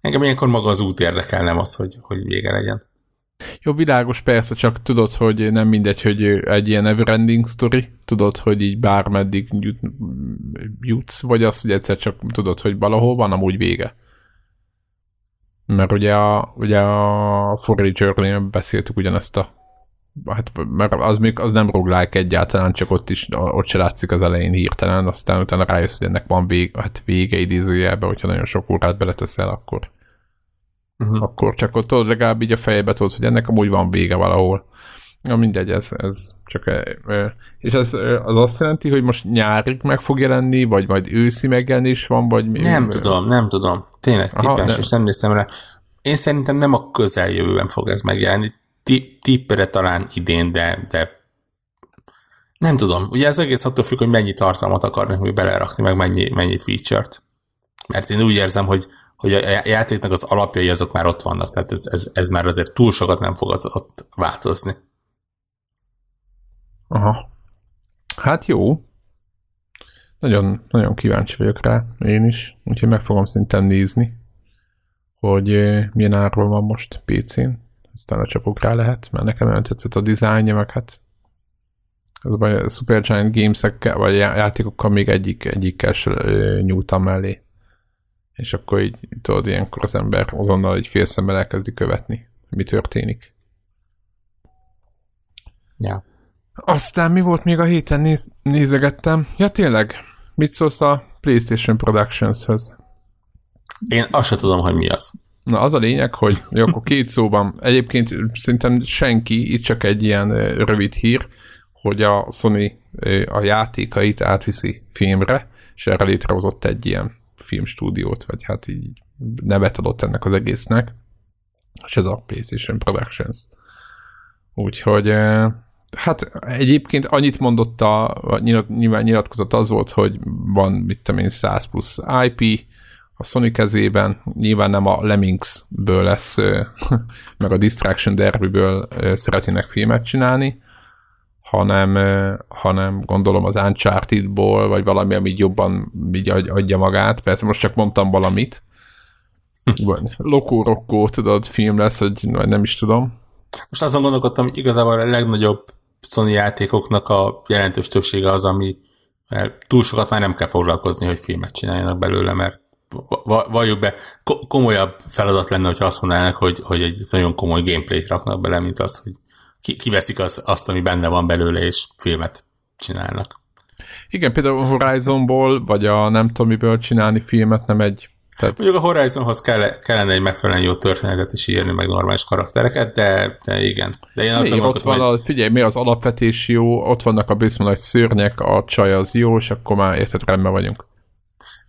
engem ilyenkor maga az út érdekel, nem az, hogy, hogy vége legyen. Jó, világos, persze, csak tudod, hogy nem mindegy, hogy egy ilyen neverending story, tudod, hogy így bármeddig jut, jutsz, vagy az, hogy egyszer csak tudod, hogy valahol van amúgy vége. Mert ugye a, ugye a Forager-nél beszéltük ugyanezt a hát mert az még az nem roguelike egyáltalán, csak ott is, ott se látszik az elején hirtelen, aztán utána rájössz, hogy ennek van vége, hát vége idézőjelben, hogyha nagyon sok órát beleteszel, akkor uh-huh. akkor csak ott tudod, legalább így a fejbe tudod, hogy ennek amúgy van vége valahol. Ja, mindegy, ez, ez csak... És ez az azt jelenti, hogy most nyárig meg fog jelenni, vagy majd őszi megjelenés van, vagy... Nem tudom, nem tudom. Tényleg, tippens, és nem néztem rá. Én szerintem nem a közeljövőben fog ez megjelenni tippere talán idén, de, de nem tudom. Ugye ez egész attól függ, hogy mennyi tartalmat akarnak még belerakni, meg mennyi, mennyi feature-t. Mert én úgy érzem, hogy, hogy a játéknak az alapjai azok már ott vannak, tehát ez, ez, ez már azért túl sokat nem fog ott változni. Aha. Hát jó. Nagyon, nagyon kíváncsi vagyok rá, én is. Úgyhogy meg fogom szerintem nézni, hogy eh, milyen árban van most PC-n aztán a csapok rá lehet, mert nekem nagyon tetszett a dizájnja, meg hát az a baj, a Supergiant Games-ekkel, vagy játékokkal még egyik, egyikkel sem nyúltam mellé. És akkor így, tudod, ilyenkor az ember azonnal egy fél szemmel elkezdi követni, mi történik. Ja. Aztán mi volt még a héten néz, nézegettem? Ja tényleg, mit szólsz a PlayStation Productions-höz? Én azt sem tudom, hogy mi az. Na az a lényeg, hogy jó, akkor két szóban, egyébként szerintem senki, itt csak egy ilyen rövid hír, hogy a Sony a játékait átviszi filmre, és erre létrehozott egy ilyen filmstúdiót, vagy hát így nevet adott ennek az egésznek, és ez a PlayStation Productions. Úgyhogy hát egyébként annyit mondott a, nyilván nyilatkozat az volt, hogy van, mit tudom én, 100 plusz IP, a Sony kezében, nyilván nem a Lemmings-ből lesz, meg a Distraction Derby-ből szeretnének filmet csinálni, hanem, hanem gondolom az Uncharted-ból, vagy valami, ami jobban így adja magát. Persze most csak mondtam valamit. Lokó Rokkó, tudod, film lesz, hogy nem is tudom. Most azon gondolkodtam, hogy igazából a legnagyobb Sony játékoknak a jelentős többsége az, ami túl sokat már nem kell foglalkozni, hogy filmet csináljanak belőle, mert valljuk be, komolyabb feladat lenne, hogyha azt mondanának, hogy, hogy egy nagyon komoly gameplayt raknak bele, mint az, hogy kiveszik az, azt, ami benne van belőle, és filmet csinálnak. Igen, például a Horizonból, vagy a nem tudom miből csinálni filmet, nem egy... Tehát... Mondjuk a Horizonhoz kell, kellene egy megfelelően jó történetet is írni, meg normális karaktereket, de, de igen. De én mi, ott van a, figyelj, mi az alapvetés jó, ott vannak a bizony nagy szörnyek, a csaj az jó, és akkor már érted, rendben vagyunk.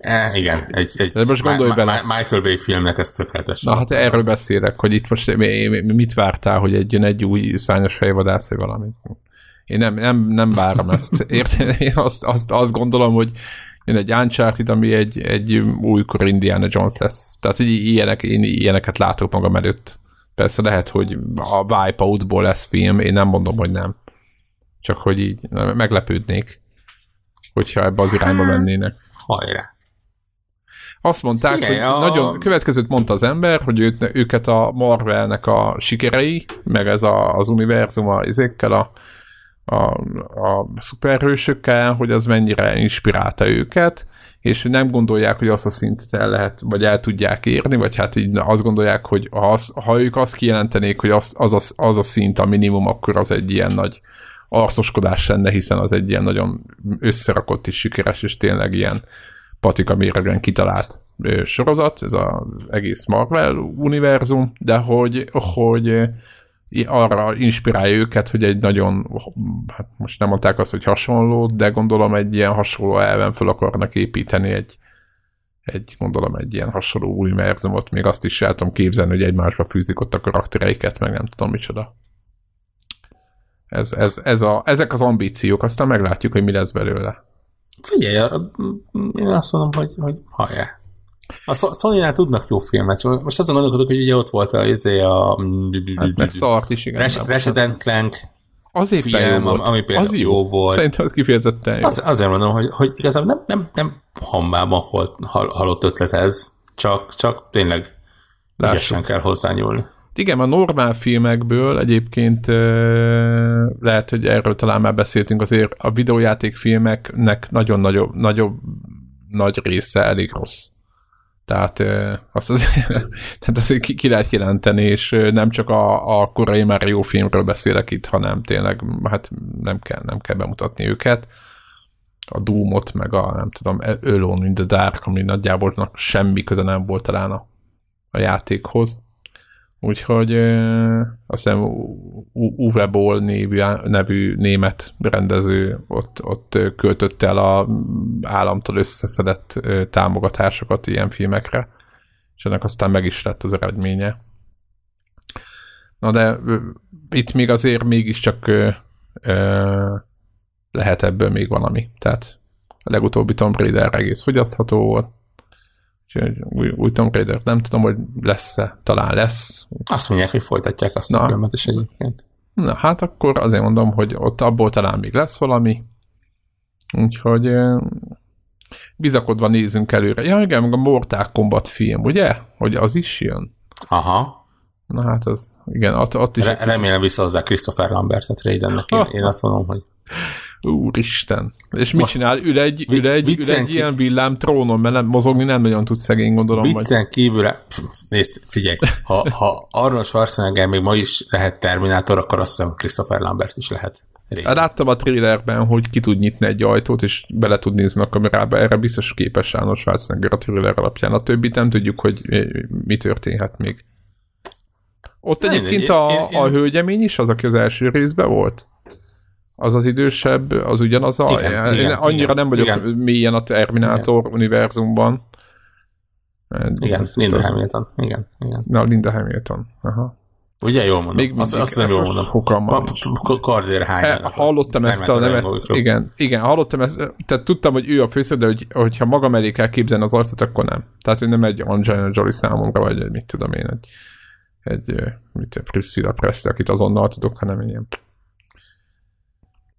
E, igen, egy, egy De most gondolj Ma- bele. Michael Bay filmnek ez tökéletes. Na hát erről beszélek, hogy itt most mit vártál, hogy egy, egy új szányos fejvadász, vagy valami. Én nem, nem, nem várom ezt. Érted? Én azt, azt, azt gondolom, hogy jön egy Uncharted, ami egy, egy újkor Indiana Jones lesz. Tehát hogy ilyenek, én ilyeneket látok magam előtt. Persze lehet, hogy a Wipeout-ból lesz film, én nem mondom, hogy nem. Csak hogy így meglepődnék, hogyha ebbe az irányba mennének. Hajrá. Azt mondták, Figyelj, hogy a... nagyon következőt mondta az ember, hogy őt, őket a Marvelnek a sikerei, meg ez a, az univerzum a izékkel, a, a, a szuperhősökkel, hogy az mennyire inspirálta őket, és nem gondolják, hogy azt a szintet el lehet, vagy el tudják érni, vagy hát így azt gondolják, hogy ha, az, ha ők azt kijelentenék, hogy az, az, a, az a szint a minimum, akkor az egy ilyen nagy arcoskodás lenne, hiszen az egy ilyen nagyon összerakott és sikeres, és tényleg ilyen patika méregen kitalált sorozat, ez az egész Marvel univerzum, de hogy, hogy arra inspirálja őket, hogy egy nagyon, hát most nem mondták azt, hogy hasonló, de gondolom egy ilyen hasonló elven fel akarnak építeni egy, egy gondolom egy ilyen hasonló univerzumot, még azt is el tudom képzelni, hogy egymásba fűzik ott a karaktereiket, meg nem tudom micsoda. Ez, ez, ez a, ezek az ambíciók, aztán meglátjuk, hogy mi lesz belőle. Figyelj, én azt mondom, hogy, hogy hajrá. A sony tudnak jó filmet. Most azon gondolkodok, hogy ugye ott volt a, izé a... Hát meg szart is, igen. Resident Clank Azért film, jó volt. ami például az jó. jó volt. Szerintem az kifejezetten jó. Az, azért mondom, hogy, hogy igazából nem, nem, nem hambában volt, halott ötlet ez, csak, csak tényleg ügyesen kell hozzányúlni. Igen, a normál filmekből egyébként lehet, hogy erről talán már beszéltünk, azért a videójáték filmeknek nagyon nagyobb, nagyobb nagy része elég rossz. Tehát azt azért, tehát azért ki, lehet jelenteni, és nem csak a, a korai Mario filmről beszélek itt, hanem tényleg hát nem kell, nem kell bemutatni őket. A Doomot, meg a nem tudom, Alone in the Dark, ami nagyjából semmi köze nem volt talán a, a játékhoz. Úgyhogy azt hiszem Uwe Boll nevű, nevű német rendező ott, ott költött el a államtól összeszedett támogatásokat ilyen filmekre, és ennek aztán meg is lett az eredménye. Na de itt még azért mégiscsak lehet ebből még valami. Tehát a legutóbbi Tomb Raider egész fogyasztható volt, Úgyhogy új, új Tomb Raider, nem tudom, hogy lesz-e, talán lesz. Azt mondják, hogy folytatják azt Na. a filmet is egyébként. Na, hát akkor azért mondom, hogy ott abból talán még lesz valami. Úgyhogy bizakodva nézünk előre. Ja, igen, meg a Mortal Kombat film, ugye? Hogy az is jön. Aha. Na hát az, igen, ott, ott is... Re- remélem visszahozzák Christopher Lambertet Raidennek. Én, én azt mondom, hogy Úristen. És mit Most- csinál? Ül egy, ül egy, ül egy ilyen villám trónon, mert nem, mozogni nem nagyon tud szegény, gondolom. Vagy. Viccen kívül, nézd, figyelj, ha, ha Arnold Schwarzenegger még ma is lehet Terminátor, akkor azt hiszem Christopher Lambert is lehet. Régen. Láttam a trailerben, hogy ki tud nyitni egy ajtót, és bele tud nézni a kamerába. Erre biztos képes Arnold Schwarzenegger a trailer alapján. A többit nem tudjuk, hogy eh, mi történhet még. Ott Nem, egyébként én- a, én- én- a hölgyemény is, az, aki az első részben volt? Az az idősebb, az ugyanaz a... Igen, én igen, annyira igen, nem vagyok igen. mélyen a Terminátor univerzumban. Igen, Ez- Linda az- Hamilton. Igen, igen. Na, Linda Hamilton. Aha. Ugye jól mondom? Még azt, azt hiszem jól mondom. Fogalmam. Kardér hány. E, hallottam ezt a nevet, igen, igen, hallottam ezt, tehát tudtam, hogy ő a főszereplő, de hogy, hogyha magam elé kell képzelni az arcot, akkor nem. Tehát, hogy nem egy Angelina Jolie számomra, vagy egy, mit tudom én, egy, egy mit, Priscilla Presley, akit azonnal tudok, hanem ilyen.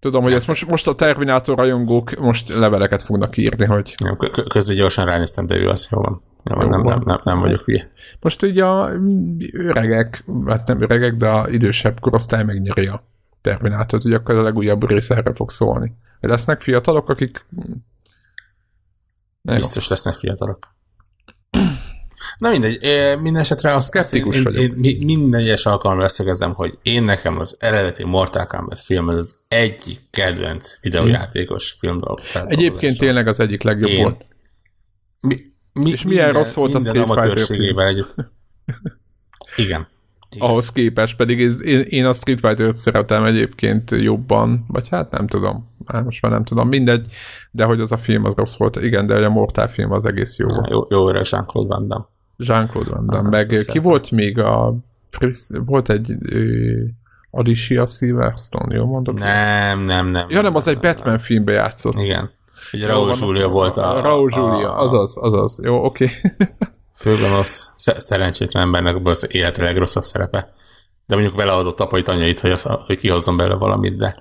Tudom, hogy ezt most, most a Terminátor rajongók most leveleket fognak írni, hogy Nem, kö- kö- közben gyorsan ránéztem, de ő az jó van. Jó nem, van. nem, nem, nem vagyok hülye. most így a öregek, hát nem öregek, de a idősebb korosztály megnyeri a Terminátort, hogy akkor a legújabb része erre fog szólni. Lesznek fiatalok, akik... Jó. Biztos lesznek fiatalok. Na mindegy, eh, minden esetre azt, Szkeptikus azt én, vagyok. én, mi- minden egyes alkalommal leszögezem, hogy én nekem az eredeti Mortal Kombat film az, az egyik kedvenc videójátékos film dolog. Egyébként tényleg az egyik legjobb Én- volt. Mi, mi, És milyen rossz volt a minden Street Fighter együtt. Igen. Igen. Ahhoz képest, pedig ez, én, én a Street Fighter-t szeretem egyébként jobban, vagy hát nem tudom, már most már nem tudom, mindegy, de hogy az a film az rossz volt, igen, de a Mortal film az egész jó volt. Jó, jó öreg Jean-Claude Van Damme. Jean-Claude Van Damme, meg ki főszereplő. volt még a volt egy Alicia Silverstone, jó mondok? Nem, nem, nem. Ja nem, az egy Batman filmbe játszott. Igen. Ugye Raúl. Julia volt a... Raúl Julia, a- azaz, azaz, jó, oké. Okay. főgonosz, sze- szerencsétlen embernek az élete legrosszabb szerepe. De mondjuk beleadott apai anyait, hogy, az, hogy kihozzon belőle valamit, de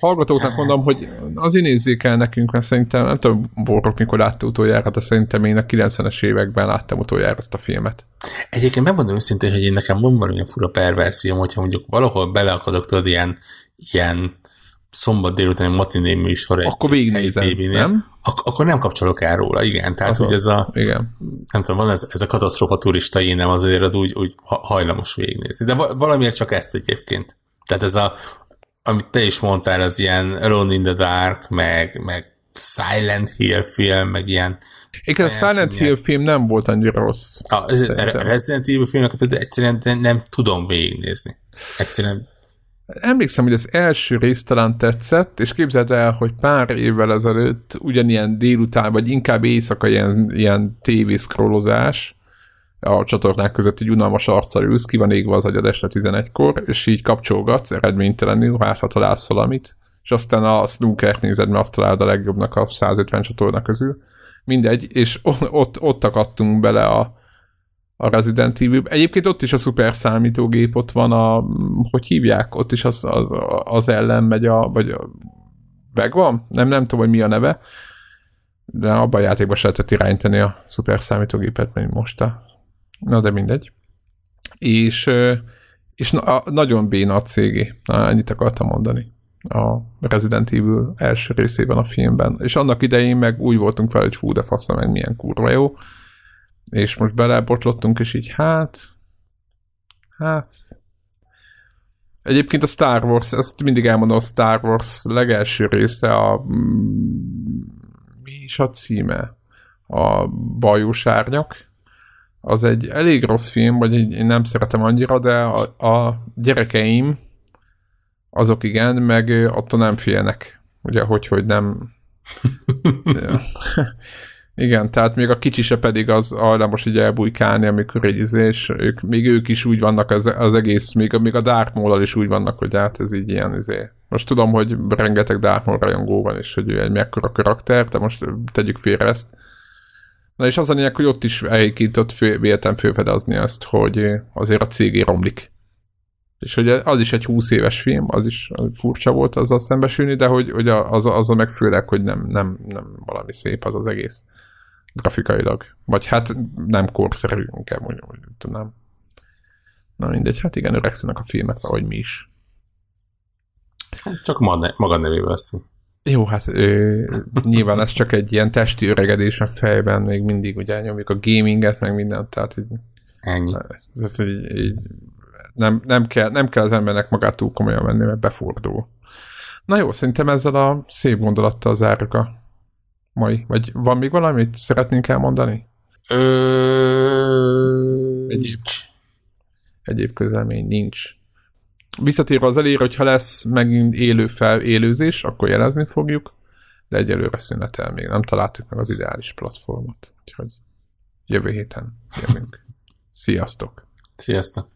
hallgatóknak mondom, hogy azért nézzék el nekünk, mert szerintem, nem tudom, Borok mikor látta utoljára, de szerintem én a 90-es években láttam utoljára ezt a filmet. egyébként megmondom őszintén, hogy én nekem van valamilyen fura perverszióm, hogyha mondjuk valahol beleakadok, tudod, ilyen, ilyen szombat délutáni matiné műsor egy Akkor végignézem, nem? Ak- akkor nem kapcsolok el róla, igen. Tehát, Azaz. hogy ez a, Igen. nem tudom, van ez, ez a katasztrófa turista énem azért az úgy, úgy ha- hajlamos végignézni. De va- valamiért csak ezt egyébként. Tehát ez a, amit te is mondtál, az ilyen Alone in the Dark, meg, meg Silent Hill film, meg ilyen Igen, a Silent. Hill film nem volt annyira rossz. a, ez, a. Resident Evil filmeket egyszerűen nem, nem tudom végignézni. Egyszerűen Emlékszem, hogy az első rész talán tetszett, és képzeld el, hogy pár évvel ezelőtt ugyanilyen délután, vagy inkább éjszaka ilyen, ilyen tévészkrólozás, a csatornák között egy unalmas arccal ülsz, ki van égve az agyad este 11-kor, és így kapcsolgatsz eredménytelenül, hát ha találsz valamit, és aztán a snooker nézed, mert azt találod a legjobbnak a 150 csatorna közül. Mindegy, és ott, ott akadtunk bele a, a Resident Evil. Egyébként ott is a szuper számítógép, ott van a, hogy hívják, ott is az, az, az ellen megy a, vagy a, megvan? Nem, nem tudom, hogy mi a neve, de abban a játékban se lehetett irányítani a szuper számítógépet, mint most a... Na, de mindegy. És, és na, nagyon béna a cégé. Na, ennyit akartam mondani a Resident Evil első részében a filmben. És annak idején meg úgy voltunk fel, hogy fú, de faszom, meg milyen kurva jó. És most belebotlottunk, és így hát... Hát... Egyébként a Star Wars, ezt mindig elmondom, a Star Wars legelső része a... mm, Mi is a címe? A Bajós Árnyak. Az egy elég rossz film, vagy egy- én nem szeretem annyira, de a, a gyerekeim azok igen, meg attól nem félnek. Ugye, hogy, hogy nem... igen, tehát még a kicsi se pedig az hajlamos így elbújkálni, amikor egy izé, és ők, még ők is úgy vannak az, az egész, még, a- még a Dark Maul-al is úgy vannak, hogy hát ez így ilyen izé. Most tudom, hogy rengeteg Dark Maul rajongó van, és hogy ő egy mekkora karakter, de most tegyük félre ezt. Na és az a lényeg, hogy ott is egyébként ott fő, véltem fölfedezni azt, hogy azért a cégé romlik. És hogy az is egy 20 éves film, az is furcsa volt azzal szembesülni, de hogy, hogy az, az a meg főleg, hogy nem, nem, nem valami szép az az egész grafikailag. Vagy hát nem korszerű, inkább mondjam, hogy tudnám. Na mindegy, hát igen, öregszenek a filmek, ahogy mi is. csak maga, nevével veszi. Jó, hát ö, nyilván ez csak egy ilyen testi öregedés a fejben, még mindig ugye nyomjuk a gaminget, meg mindent, tehát így, Ennyi. ez így, így nem, nem, kell, nem kell az embernek magát túl komolyan venni, mert befordul. Na jó, szerintem ezzel a szép gondolattal zárjuk a mai. Vagy van még valamit szeretnénk elmondani? Ö... Egyéb. Egyéb közelmény nincs. Visszatérve az elére, hogyha lesz megint élő fel, élőzés, akkor jelezni fogjuk, de egyelőre szünetel még. Nem találtuk meg az ideális platformot. Úgyhogy jövő héten jövünk. Sziasztok! Sziasztok!